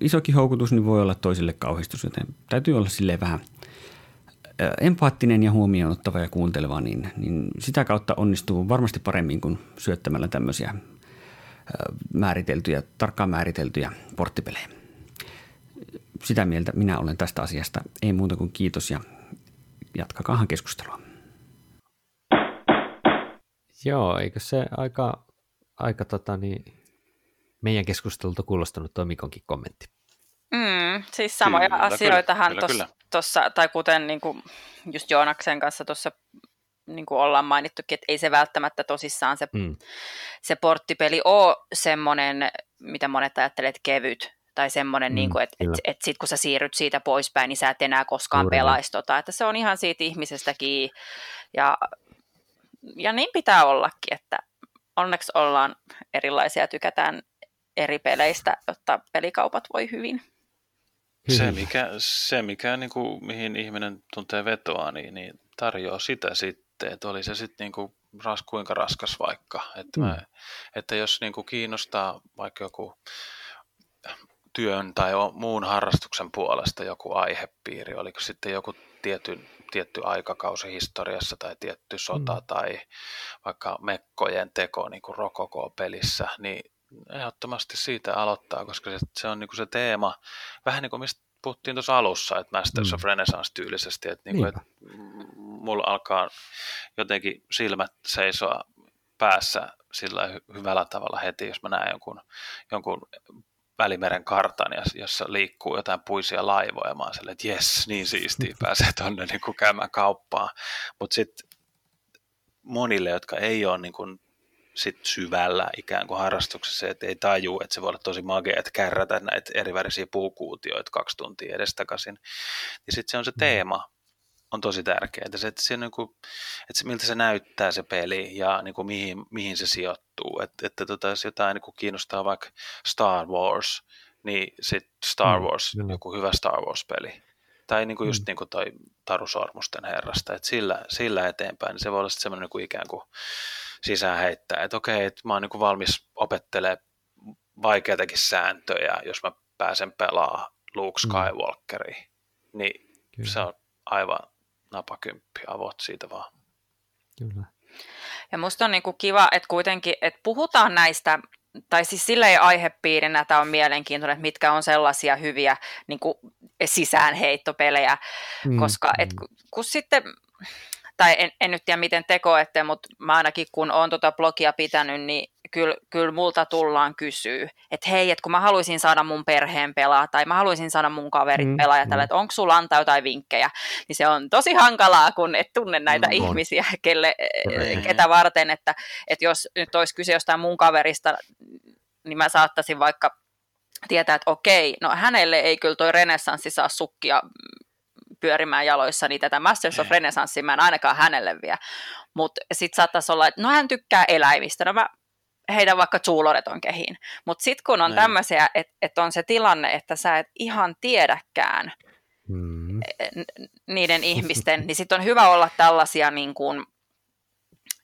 isokin houkutus, niin voi olla toisille kauhistus, joten täytyy olla silleen vähän – empaattinen ja huomioon ottava ja kuunteleva, niin, niin sitä kautta onnistuu varmasti paremmin kuin syöttämällä tämmöisiä määriteltyjä, tarkkaan määriteltyjä porttipelejä. Sitä mieltä minä olen tästä asiasta. Ei muuta kuin kiitos ja jatkakaahan keskustelua. Joo, eikö se aika, aika tota niin, meidän keskustelulta kuulostanut tuo Mikonkin kommentti? Mm, siis samoja kyllä, asioitahan tuossa, tai kuten niin kuin just Joonaksen kanssa tuossa niin kuin ollaan mainittukin, että ei se välttämättä tosissaan se, mm. se porttipeli ole semmoinen, mitä monet ajattelee, kevyt, tai semmoinen, mm, niin kuin, että et, et sit kun sä siirryt siitä poispäin, niin sä et enää koskaan Juuri. pelaisi tota, että se on ihan siitä ihmisestäkin, ja, ja niin pitää ollakin, että onneksi ollaan erilaisia, tykätään eri peleistä, jotta pelikaupat voi hyvin. Se, mikä, se mikä niin kuin, mihin ihminen tuntee vetoa, niin, niin tarjoaa sitä sitten, että oli se sitten niin kuin, ras, kuinka raskas vaikka. Että, mm. mä, että jos niin kuin, kiinnostaa vaikka joku työn tai muun harrastuksen puolesta joku aihepiiri, oliko sitten joku tietty, tietty aikakausi historiassa tai tietty sota mm. tai vaikka mekkojen teko niin kuin Rokoko-pelissä, niin ehdottomasti siitä aloittaa, koska se, se on niinku se teema, vähän niin kuin mistä puhuttiin tuossa alussa, että Masters mm. of Renaissance tyylisesti, että, niinku, että mulla alkaa jotenkin silmät seisoa päässä sillä hyvällä tavalla heti, jos mä näen jonkun, jonkun Välimeren kartan, jossa liikkuu jotain puisia laivoja, mä oon silleen, että jes, niin siistiä, pääsee tuonne niin käymään kauppaan. Mutta sitten monille, jotka ei ole niin kuin sit syvällä ikään kuin harrastuksessa, että ei taju, että se voi olla tosi magea, että kärrätä näitä eri värisiä puukuutioita kaksi tuntia edestakaisin. Ja sitten se on se mm. teema, on tosi tärkeää, että, se, että, se, niin kuin, että se, miltä se näyttää se peli ja niin kuin mihin, mihin se sijoittuu. Että, että tota, jos jotain niin kuin kiinnostaa vaikka Star Wars, niin sitten Star Wars, mm, joku hyvä Star Wars-peli. Tai niin kuin just mm. niin kuin toi Taru Sormusten herrasta, että sillä, sillä eteenpäin, niin se voi olla sitten semmoinen niin kuin ikään kuin sisään heittää, että okei, että mä oon niin valmis opettelemaan vaikeitakin sääntöjä, jos mä pääsen pelaamaan Luke mm. Skywalkeri, mm. niin Kyllä. se on aivan napakymppi, avot siitä vaan. Kyllä. Ja musta on niinku kiva, että kuitenkin, että puhutaan näistä, tai siis sillä ei aihepiirinä tämä on mielenkiintoinen, että mitkä on sellaisia hyviä niin kuin sisäänheittopelejä, mm. koska et, kun, kun sitten tai en, en nyt tiedä miten te koette, mutta mä ainakin kun olen tuota blogia pitänyt, niin kyllä, kyllä multa tullaan kysyä, että hei, että kun mä haluaisin saada mun perheen pelaa, tai mä haluaisin saada mun kaverit mm, pelaa, ja tällä, mm. että onko sulla antaa jotain vinkkejä, niin se on tosi hankalaa, kun et tunne näitä mm, ihmisiä, kelle, ketä varten, että, että jos nyt olisi kyse jostain mun kaverista, niin mä saattaisin vaikka tietää, että okei, no hänelle ei kyllä toi renessanssi saa sukkia pyörimään jaloissa, niin tätä Masters of Renaissance mä en ainakaan hänelle vie. Mutta sitten saattaisi olla, että no hän tykkää eläimistä, no mä heidän vaikka on kehiin. Mutta sitten kun on tämmöisiä, että et on se tilanne, että sä et ihan tiedäkään hmm. niiden ihmisten, niin sitten on hyvä olla tällaisia niin kuin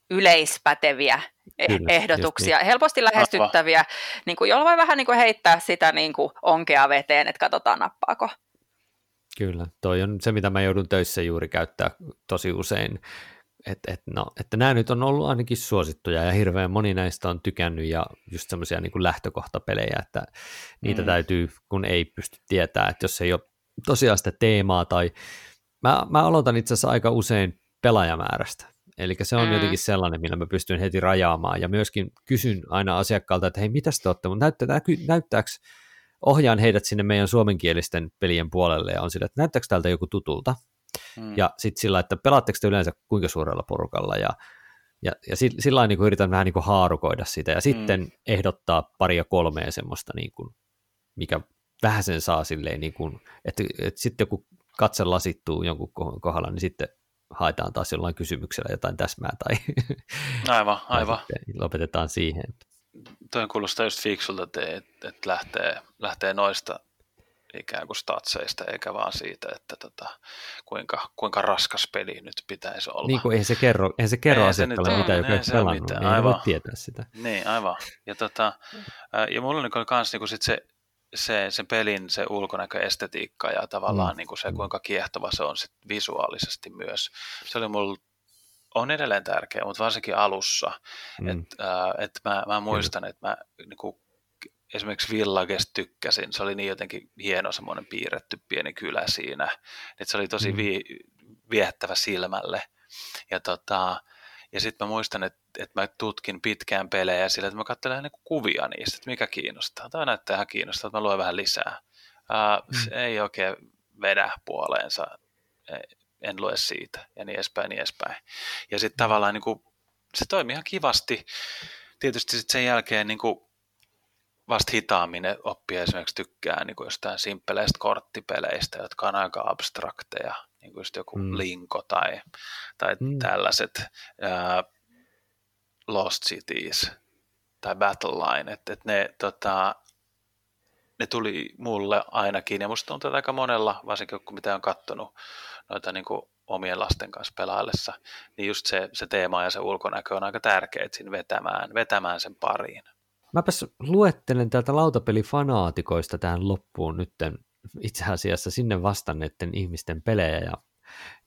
yleispäteviä e- Kyllä, ehdotuksia, niin. helposti lähestyttäviä, niin kuin, jolla voi vähän niin kuin heittää sitä niin kuin onkea veteen, että katsotaan nappaako. Kyllä, toi on se, mitä mä joudun töissä juuri käyttää tosi usein, et, et, no, että nämä nyt on ollut ainakin suosittuja ja hirveän moni näistä on tykännyt ja just semmoisia niin lähtökohtapelejä, että niitä mm. täytyy, kun ei pysty tietää, että jos ei ole tosiaan sitä teemaa tai mä, mä aloitan itse asiassa aika usein pelaajamäärästä, eli se on mm. jotenkin sellainen, millä mä pystyn heti rajaamaan. Ja myöskin kysyn aina asiakkaalta, että hei, mitä te olette, mutta näyttää, näyttääkö ohjaan heidät sinne meidän suomenkielisten pelien puolelle ja on sillä, että näyttääkö täältä joku tutulta. Hmm. Ja sitten sillä, että pelaatteko te yleensä kuinka suurella porukalla ja, ja, ja sillä niin kuin yritän vähän niin kuin haarukoida sitä ja sitten hmm. ehdottaa paria kolmea semmoista, niin kuin, mikä vähän sen saa silleen, niin kuin, että, että sitten kun katse lasittuu jonkun kohdalla, niin sitten haetaan taas jollain kysymyksellä jotain täsmää tai aivan, aivan. lopetetaan siihen toi kuulostaa just fiksulta, että, että, että lähtee, lähtee noista ikään kuin statseista, eikä vaan siitä, että tota, kuinka, kuinka raskas peli nyt pitäisi olla. Niin kuin eihän se kerro, eihän se kerro asiakkaalle mitä, joka ei pelannut, mitään. niin aivan. ei voi tietää sitä. Niin, aivan. Ja, tota, ja mulla on myös niin sit se, se, sen pelin se ulkonäköestetiikka ja tavallaan mm. niin kuin se, kuinka kiehtova se on sit visuaalisesti myös. Se oli mulla on edelleen tärkeä, mutta varsinkin alussa. Mm. Et, äh, et mä, mä muistan, että mä niin kuin, esimerkiksi Villagesta tykkäsin. Se oli niin jotenkin hieno semmoinen piirretty pieni kylä siinä. Että se oli tosi mm. vi, viehättävä silmälle. Ja, tota, ja sitten mä muistan, että, että mä tutkin pitkään pelejä sillä, että mä katselen niin kuvia niistä, että mikä kiinnostaa. Tämä näyttää ihan kiinnostaa, että mä luen vähän lisää. Uh, mm. Se ei oikein vedä puoleensa en lue siitä, ja niin edespäin, niin edespäin. Ja sitten tavallaan niin kuin, se toimii ihan kivasti. Tietysti sitten sen jälkeen niin kuin, vasta hitaammin oppia esimerkiksi tykkää niin kuin jostain simppeleistä korttipeleistä, jotka on aika abstrakteja, niin kuin just joku mm. Linko tai, tai mm. tällaiset uh, Lost Cities tai Battle Line, että et ne, tota, ne tuli mulle ainakin, ja musta tuntuu, että aika monella, varsinkin kun mitä on katsonut noita niin kuin omien lasten kanssa pelaillessa, niin just se, se teema ja se ulkonäkö on aika tärkeä siinä vetämään, vetämään sen pariin. Mäpäs luettelen täältä lautapelifanaatikoista tähän loppuun nytten itse asiassa sinne vastanneiden ihmisten pelejä ja,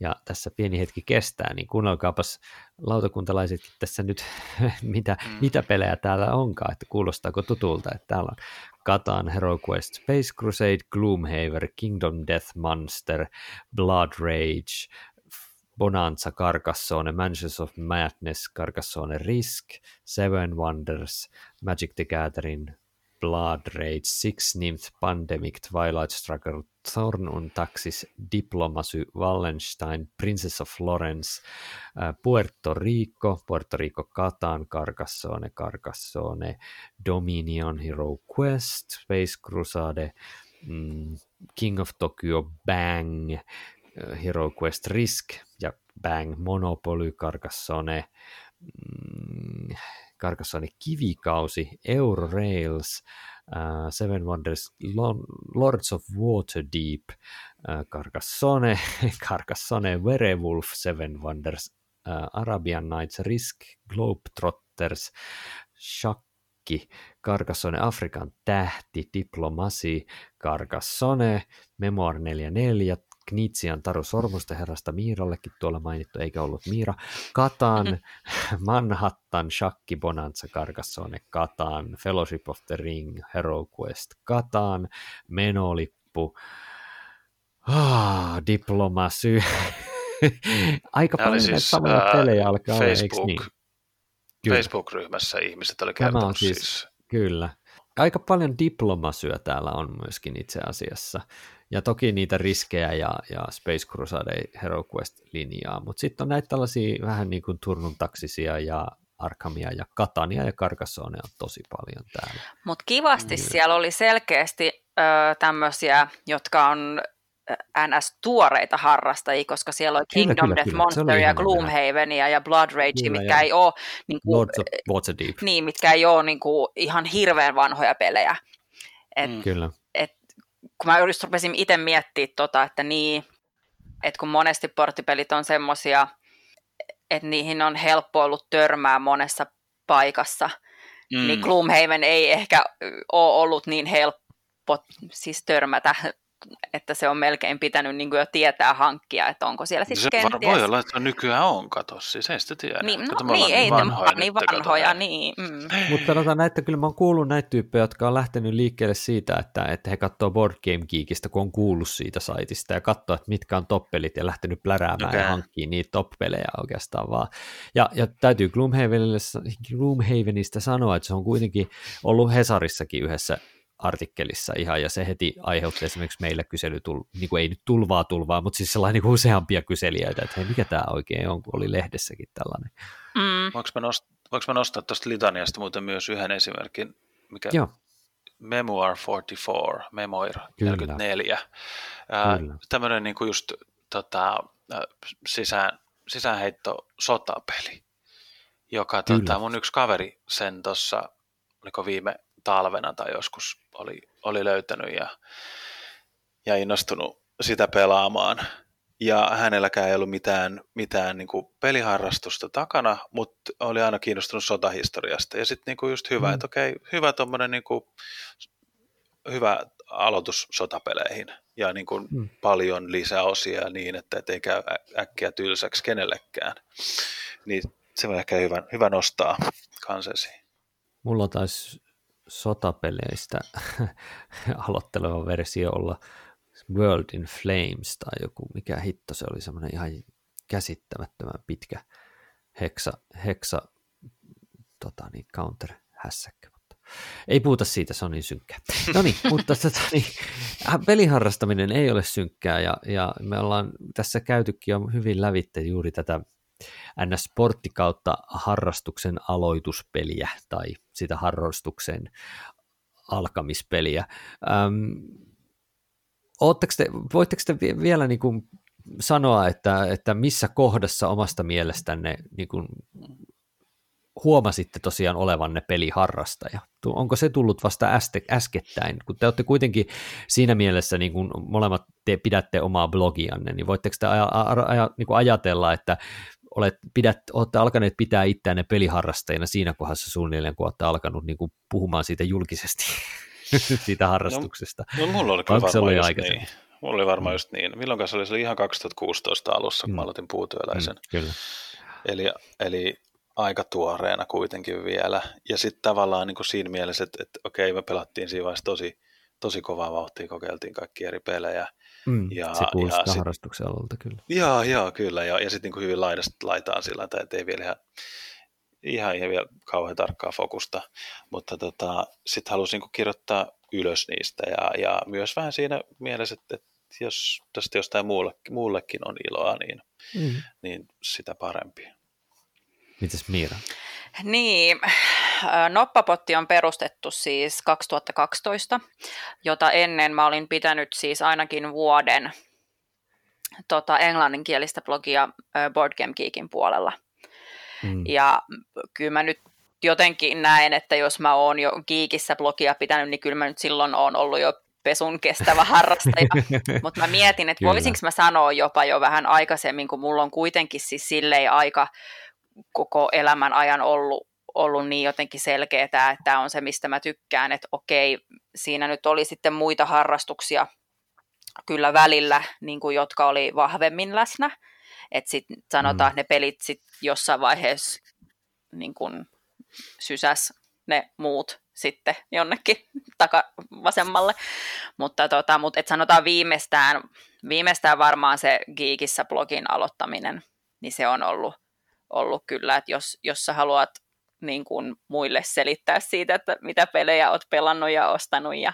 ja tässä pieni hetki kestää, niin kuunnelkaapas lautakuntalaisetkin tässä nyt, mitä, mm. mitä pelejä täällä onkaan, että kuulostaako tutulta, että täällä on Katan, Hero Quest, Space Crusade, Gloomhaver, Kingdom Death Monster, Blood Rage, Bonanza, Carcassonne, Mansions of Madness, Carcassonne Risk, Seven Wonders, Magic the Gathering, Blood Rage, Six Nymph, Pandemic, Twilight Struggle, Thorn und Taxis, Diplomacy, Wallenstein, Princess of Florence, äh, Puerto Rico, Puerto Rico Catan, Carcassonne, Carcassonne, Dominion, Hero Quest, Space Crusade, mm, King of Tokyo, Bang, äh, Hero Quest Risk ja Bang Monopoly, Carcassonne, mm, Carcassonne Kivikausi, Eurorails, uh, Seven Wonders, Lords of Waterdeep, uh, Carcassonne, Carcassonne Werewolf, Seven Wonders, uh, Arabian Nights, Risk, Globetrotters, Shakki, Carcassonne Afrikan tähti, Diplomasi, Carcassonne, Memoir 44, Knitsian Taru Sormusten herrasta Miirallekin tuolla mainittu, eikä ollut Miira. Katan, Manhattan, Shakki, Bonanza, Carcassonne, Katan, Fellowship of the Ring, Hero Quest, Katan, Menolippu, ah, Diplomasy. Aika Nämä paljon siis, samoja uh, pelejä alkaa Facebook, olla, niin? Facebook-ryhmässä ihmiset oli kertonut siis, siis. Kyllä. Aika paljon diplomasyä täällä on myöskin itse asiassa. Ja toki niitä riskejä ja, ja Space Crusade Hero Quest-linjaa, mutta sitten on näitä tällaisia vähän niin kuin turnun taksisia ja Arkhamia ja Katania ja Carcassonne on tosi paljon täällä. Mutta kivasti Kyllä. siellä oli selkeästi ö, tämmöisiä, jotka on NS-tuoreita harrastajia, koska siellä oli Kingdom kyllä, Death kyllä. Monster ja Gloomhavenia ja Blood Rage, Kyllä, mitkä ja ei ole niin kuin, Lords of Waterdeep, niin, mitkä ei ole niin kuin, ihan hirveän vanhoja pelejä. Et, Mm. kyllä. et, kun mä just rupesin itse miettimään, tota, että niin, että kun monesti porttipelit on semmoisia, että niihin on helppo ollut törmää monessa paikassa, mm. niin Gloomhaven ei ehkä ole ollut niin helppo siis törmätä, että se on melkein pitänyt niin jo tietää hankkia, että onko siellä No sitten se kenties... voi olla, että nykyään on, kato, siis ei sitä tiedä. Niin, Kato, no, ollaan niin, ei ne vanhoja niin kato, vanhoja, näin. niin. Mm. Mutta sanotaan näin, että kyllä mä oon kuullut näitä tyyppejä, jotka on lähtenyt liikkeelle siitä, että, että he katsoo Board Game Geekistä, kun on kuullut siitä saitista ja katsoo, että mitkä on toppelit ja lähtenyt pläräämään okay. ja Okei. hankkii niitä top-pelejä oikeastaan vaan. Ja, ja täytyy Gloomhavenille, Gloomhavenista sanoa, että se on kuitenkin ollut Hesarissakin yhdessä artikkelissa ihan, ja se heti aiheutti esimerkiksi meille kyselytul, niin kuin ei nyt tulvaa tulvaa, mutta siis sellainen niin kuin useampia kyselijöitä, että hei, mikä tämä oikein on, kun oli lehdessäkin tällainen. Mm. Voinko mä, nost, voinko mä nostaa tuosta Litaniasta muuten myös yhden esimerkin, mikä Joo, Memoir 44, Memoir Kyllä. 44. Ää, Kyllä. Tämmöinen niinku just tota, sisään, sisäänheitto sotapeli, joka Kyllä. tota, mun yksi kaveri sen tuossa, oliko viime talvena tai joskus oli, oli löytänyt ja, ja innostunut sitä pelaamaan. Ja hänelläkään ei ollut mitään, mitään niin kuin peliharrastusta takana, mutta oli aina kiinnostunut sotahistoriasta. Ja sitten niin just hyvä, Mm. että okei, hyvä tommonen niin kuin, hyvä aloitus sotapeleihin. Ja niin kuin Mm. paljon lisäosia niin, että et ei käy äkkiä tylsäksi kenellekään. Niin se on ehkä hyvä, hyvä nostaa kansesi. Mulla taisi sotapeleistä aloitteleva versio olla World in Flames tai joku, mikä hitto se oli, semmoinen ihan käsittämättömän pitkä heksa, heksa tota niin, counter hässäkkä. Mutta ei puhuta siitä, se on niin synkkää. No niin, mutta tota, niin, äh, peliharrastaminen ei ole synkkää ja, ja me ollaan tässä käytykin jo hyvin lävitte juuri tätä NS-sportti kautta harrastuksen aloituspeliä tai sitä harrastuksen alkamispeliä. Ootteko te, voitteko te vie- vielä niin kuin sanoa, että, että missä kohdassa omasta mielestänne niin kuin huomasitte tosiaan olevanne peliharrastaja? Onko se tullut vasta äste, äskettäin? Kun te olette kuitenkin siinä mielessä, niin kuin molemmat te pidätte omaa blogianne, niin voitteko te aja, aja, niin kuin ajatella, että olet, pidät, olette alkaneet pitää itseänne peliharrastajina siinä kohdassa suunnilleen, kun olette alkanut niin kuin puhumaan siitä julkisesti, siitä harrastuksesta. No mulla oli kyllä varmaan jo just niin. Mulla oli varmaan just niin. Milloin se oli? Se oli ihan 2016 alussa, kun Mm. mä aloitin puutyöläisen. Mm, kyllä. Eli, eli aika tuoreena kuitenkin vielä. Ja sitten tavallaan niin kuin siinä mielessä, että, että okei, me pelattiin siinä vaiheessa tosi, tosi kovaa vauhtia, kokeiltiin kaikki eri pelejä. Mm, Ja- se kuulostaa ja sit- harrastuksen alalta kyllä. Joo, joo, kyllä. Ja, ja sitten niin hyvin laidasta laitaan sillä tavalla, että ei vielä ihan, ihan, ihan vielä kauhean tarkkaa fokusta. Mutta tota, sitten halusin niin kirjoittaa ylös niistä ja, ja myös vähän siinä mielessä, että, että jos tästä jostain muulle, muullekin on iloa, niin, Mm. niin sitä parempi. Mites Miira? Niin, Noppapotti on perustettu siis 2012, jota ennen mä olin pitänyt siis ainakin vuoden tota, englanninkielistä blogia Board Game Geekin puolella. Mm. Ja kyllä mä nyt jotenkin näen, että jos mä oon jo Geekissä blogia pitänyt, niin kyllä mä nyt silloin oon ollut jo pesun kestävä harrastaja. Mutta mä mietin, että voisinko mä sanoa jopa jo vähän aikaisemmin, kun mulla on kuitenkin siis silleen aika koko elämän ajan ollut, ollut niin jotenkin selkeää, että tämä on se, mistä mä tykkään, että okei, siinä nyt oli sitten muita harrastuksia kyllä välillä, niin kuin, jotka oli vahvemmin läsnä. Että sitten sanotaan, Mm. ne pelit sit jossain vaiheessa niin kuin sysäs ne muut sitten jonnekin takavasemmalle. Mutta, tota, mutta et sanotaan viimeistään, viimeistään varmaan se Geekissä blogin aloittaminen, niin se on ollut, ollut kyllä, että jos, jos sä haluat niin kuin muille selittää siitä, että mitä pelejä oot pelannut ja ostanut ja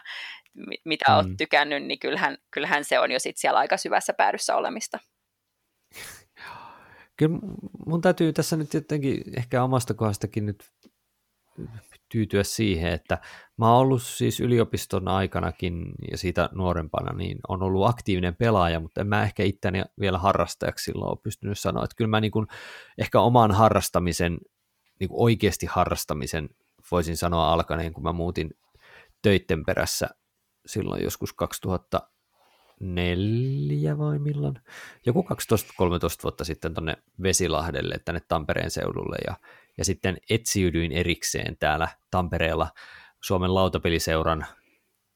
mi- mitä mm. oot tykännyt, niin kyllähän, kyllähän se on jo sit siellä aika syvässä päädyssä olemista. kyllä mun täytyy tässä nyt jotenkin ehkä omasta kohdastakin nyt tyytyä siihen, että mä oon ollut siis yliopiston aikanakin ja siitä nuorempana, niin on ollut aktiivinen pelaaja, mutta en mä ehkä itteni vielä harrastajaksi silloin ole pystynyt sanoa, että kyllä mä niin kuin ehkä oman harrastamisen, niin kuin oikeasti harrastamisen voisin sanoa alkaneen, kun mä muutin töitten perässä silloin joskus 2004 vai milloin, joku 12-13 vuotta sitten tuonne Vesilahdelle, tänne Tampereen seudulle ja ja sitten etsiydyin erikseen täällä Tampereella Suomen lautapeliseuran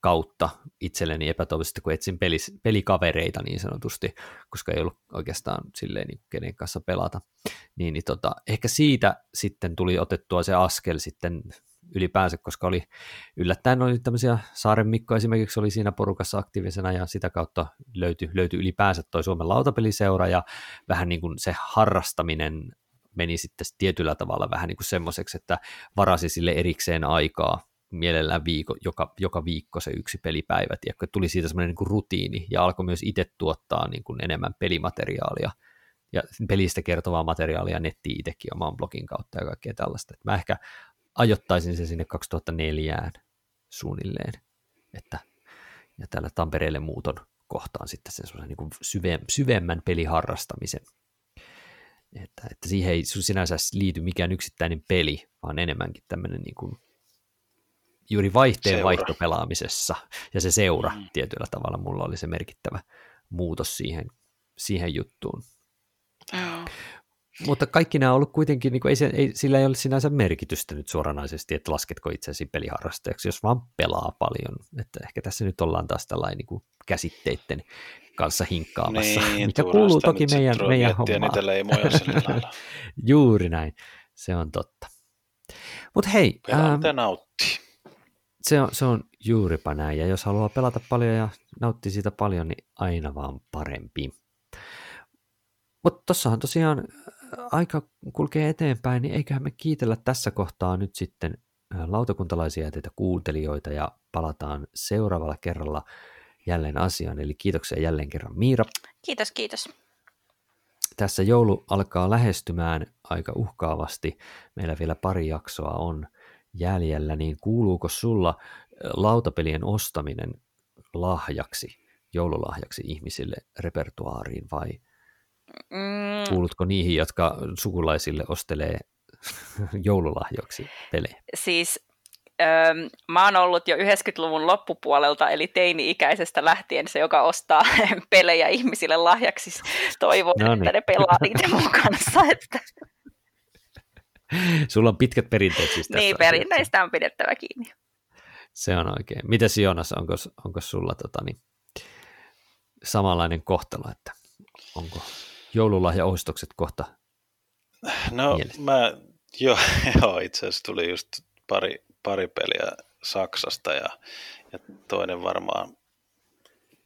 kautta itselleni epätoivoisesti, kun etsin pelis, pelikavereita niin sanotusti, koska ei ollut oikeastaan silleen niin kenen kanssa pelata. Niin, niin tota, ehkä siitä sitten tuli otettua se askel sitten ylipäänsä, koska oli yllättäen oli tämmöisiä, Saaren Mikko esimerkiksi oli siinä porukassa aktiivisena ja sitä kautta löytyi, löytyi ylipäänsä toi Suomen lautapeliseura ja vähän niin kuin se harrastaminen meni sitten tietyllä tavalla vähän niin kuin semmoiseksi, että varasi sille erikseen aikaa, mielellään viiko, joka, joka viikko se yksi pelipäivä, tiedätkö, tuli siitä semmoinen niin kuin rutiini ja alkoi myös itse tuottaa niin kuin enemmän pelimateriaalia ja pelistä kertovaa materiaalia nettiin itsekin oman blogin kautta ja kaikkea tällaista. Mä ehkä ajoittaisin sen sinne 2004 suunnilleen, että ja tällä Tampereelle muuton kohtaan sitten sen niin kuin syve, syvemmän peliharrastamisen että, että siihen ei sinänsä liity mikään yksittäinen peli, vaan enemmänkin tämmöinen niin kuin juuri vaihteen seura. vaihtopelaamisessa ja se seura mm. tietyllä tavalla mulla oli se merkittävä muutos siihen, siihen juttuun. Oh. Mutta kaikki nämä on ollut kuitenkin, niin kuin ei, se, ei, sillä ei ole sinänsä merkitystä nyt suoranaisesti, että lasketko itsesi peliharrastajaksi, jos vaan pelaa paljon. Että ehkä tässä nyt ollaan taas tällainen niin käsitteiden kanssa hinkkaamassa, niin, mikä kuuluu toki meidän, meidän hommaan. Juuri näin, se on totta. Mutta hei. Pelaa, nauttii. Se on, se on juuripa näin, ja jos haluaa pelata paljon ja nauttii siitä paljon, niin aina vaan parempi. Mutta tossahan tosiaan aika kulkee eteenpäin, niin eiköhän me kiitellä tässä kohtaa nyt sitten lautakuntalaisia ja teitä kuuntelijoita ja palataan seuraavalla kerralla jälleen asiaan. Eli kiitoksia jälleen kerran Miira. Kiitos, kiitos. Tässä joulu alkaa lähestymään aika uhkaavasti. Meillä vielä pari jaksoa on jäljellä, niin kuuluuko sulla lautapelien ostaminen lahjaksi, joululahjaksi ihmisille repertuaariin vai mm. kuulutko niihin, jotka sukulaisille ostelee joululahjoksi pelejä? Siis öö, mä oon ollut jo 90-luvun loppupuolelta, eli teini-ikäisestä lähtien se, joka ostaa pelejä ihmisille lahjaksi. Toivon, no niin. että ne pelaa niitä mun kanssa. Että... Sulla on pitkät perinteet siis Niin, perinteistä on pidettävä kiinni. Se on oikein. Mitä Jonas, onko, onko sulla tota, niin, samanlainen kohtalo, että onko joululahjaostokset kohta No mielessä? mä, joo, joo, itse asiassa tuli just pari, pari peliä Saksasta ja, ja toinen varmaan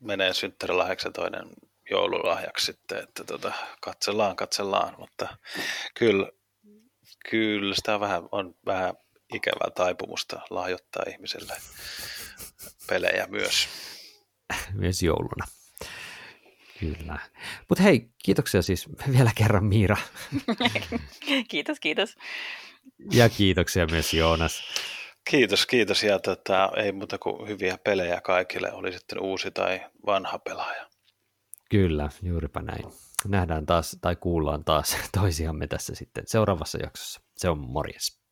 menee synttärilahjaksi ja toinen joululahjaksi sitten, että tota, katsellaan, katsellaan, mutta kyllä, kyllä sitä vähän, on vähän ikävää taipumusta lahjoittaa ihmiselle pelejä myös. Myös jouluna. Kyllä. Mutta hei, kiitoksia siis vielä kerran Miira. kiitos, kiitos. Ja kiitoksia myös Joonas. Kiitos, kiitos. Ja tota, ei muuta kuin hyviä pelejä kaikille, oli sitten uusi tai vanha pelaaja. Kyllä, juuripa näin. Nähdään taas tai kuullaan taas toisiamme tässä sitten seuraavassa jaksossa. Se on morjes.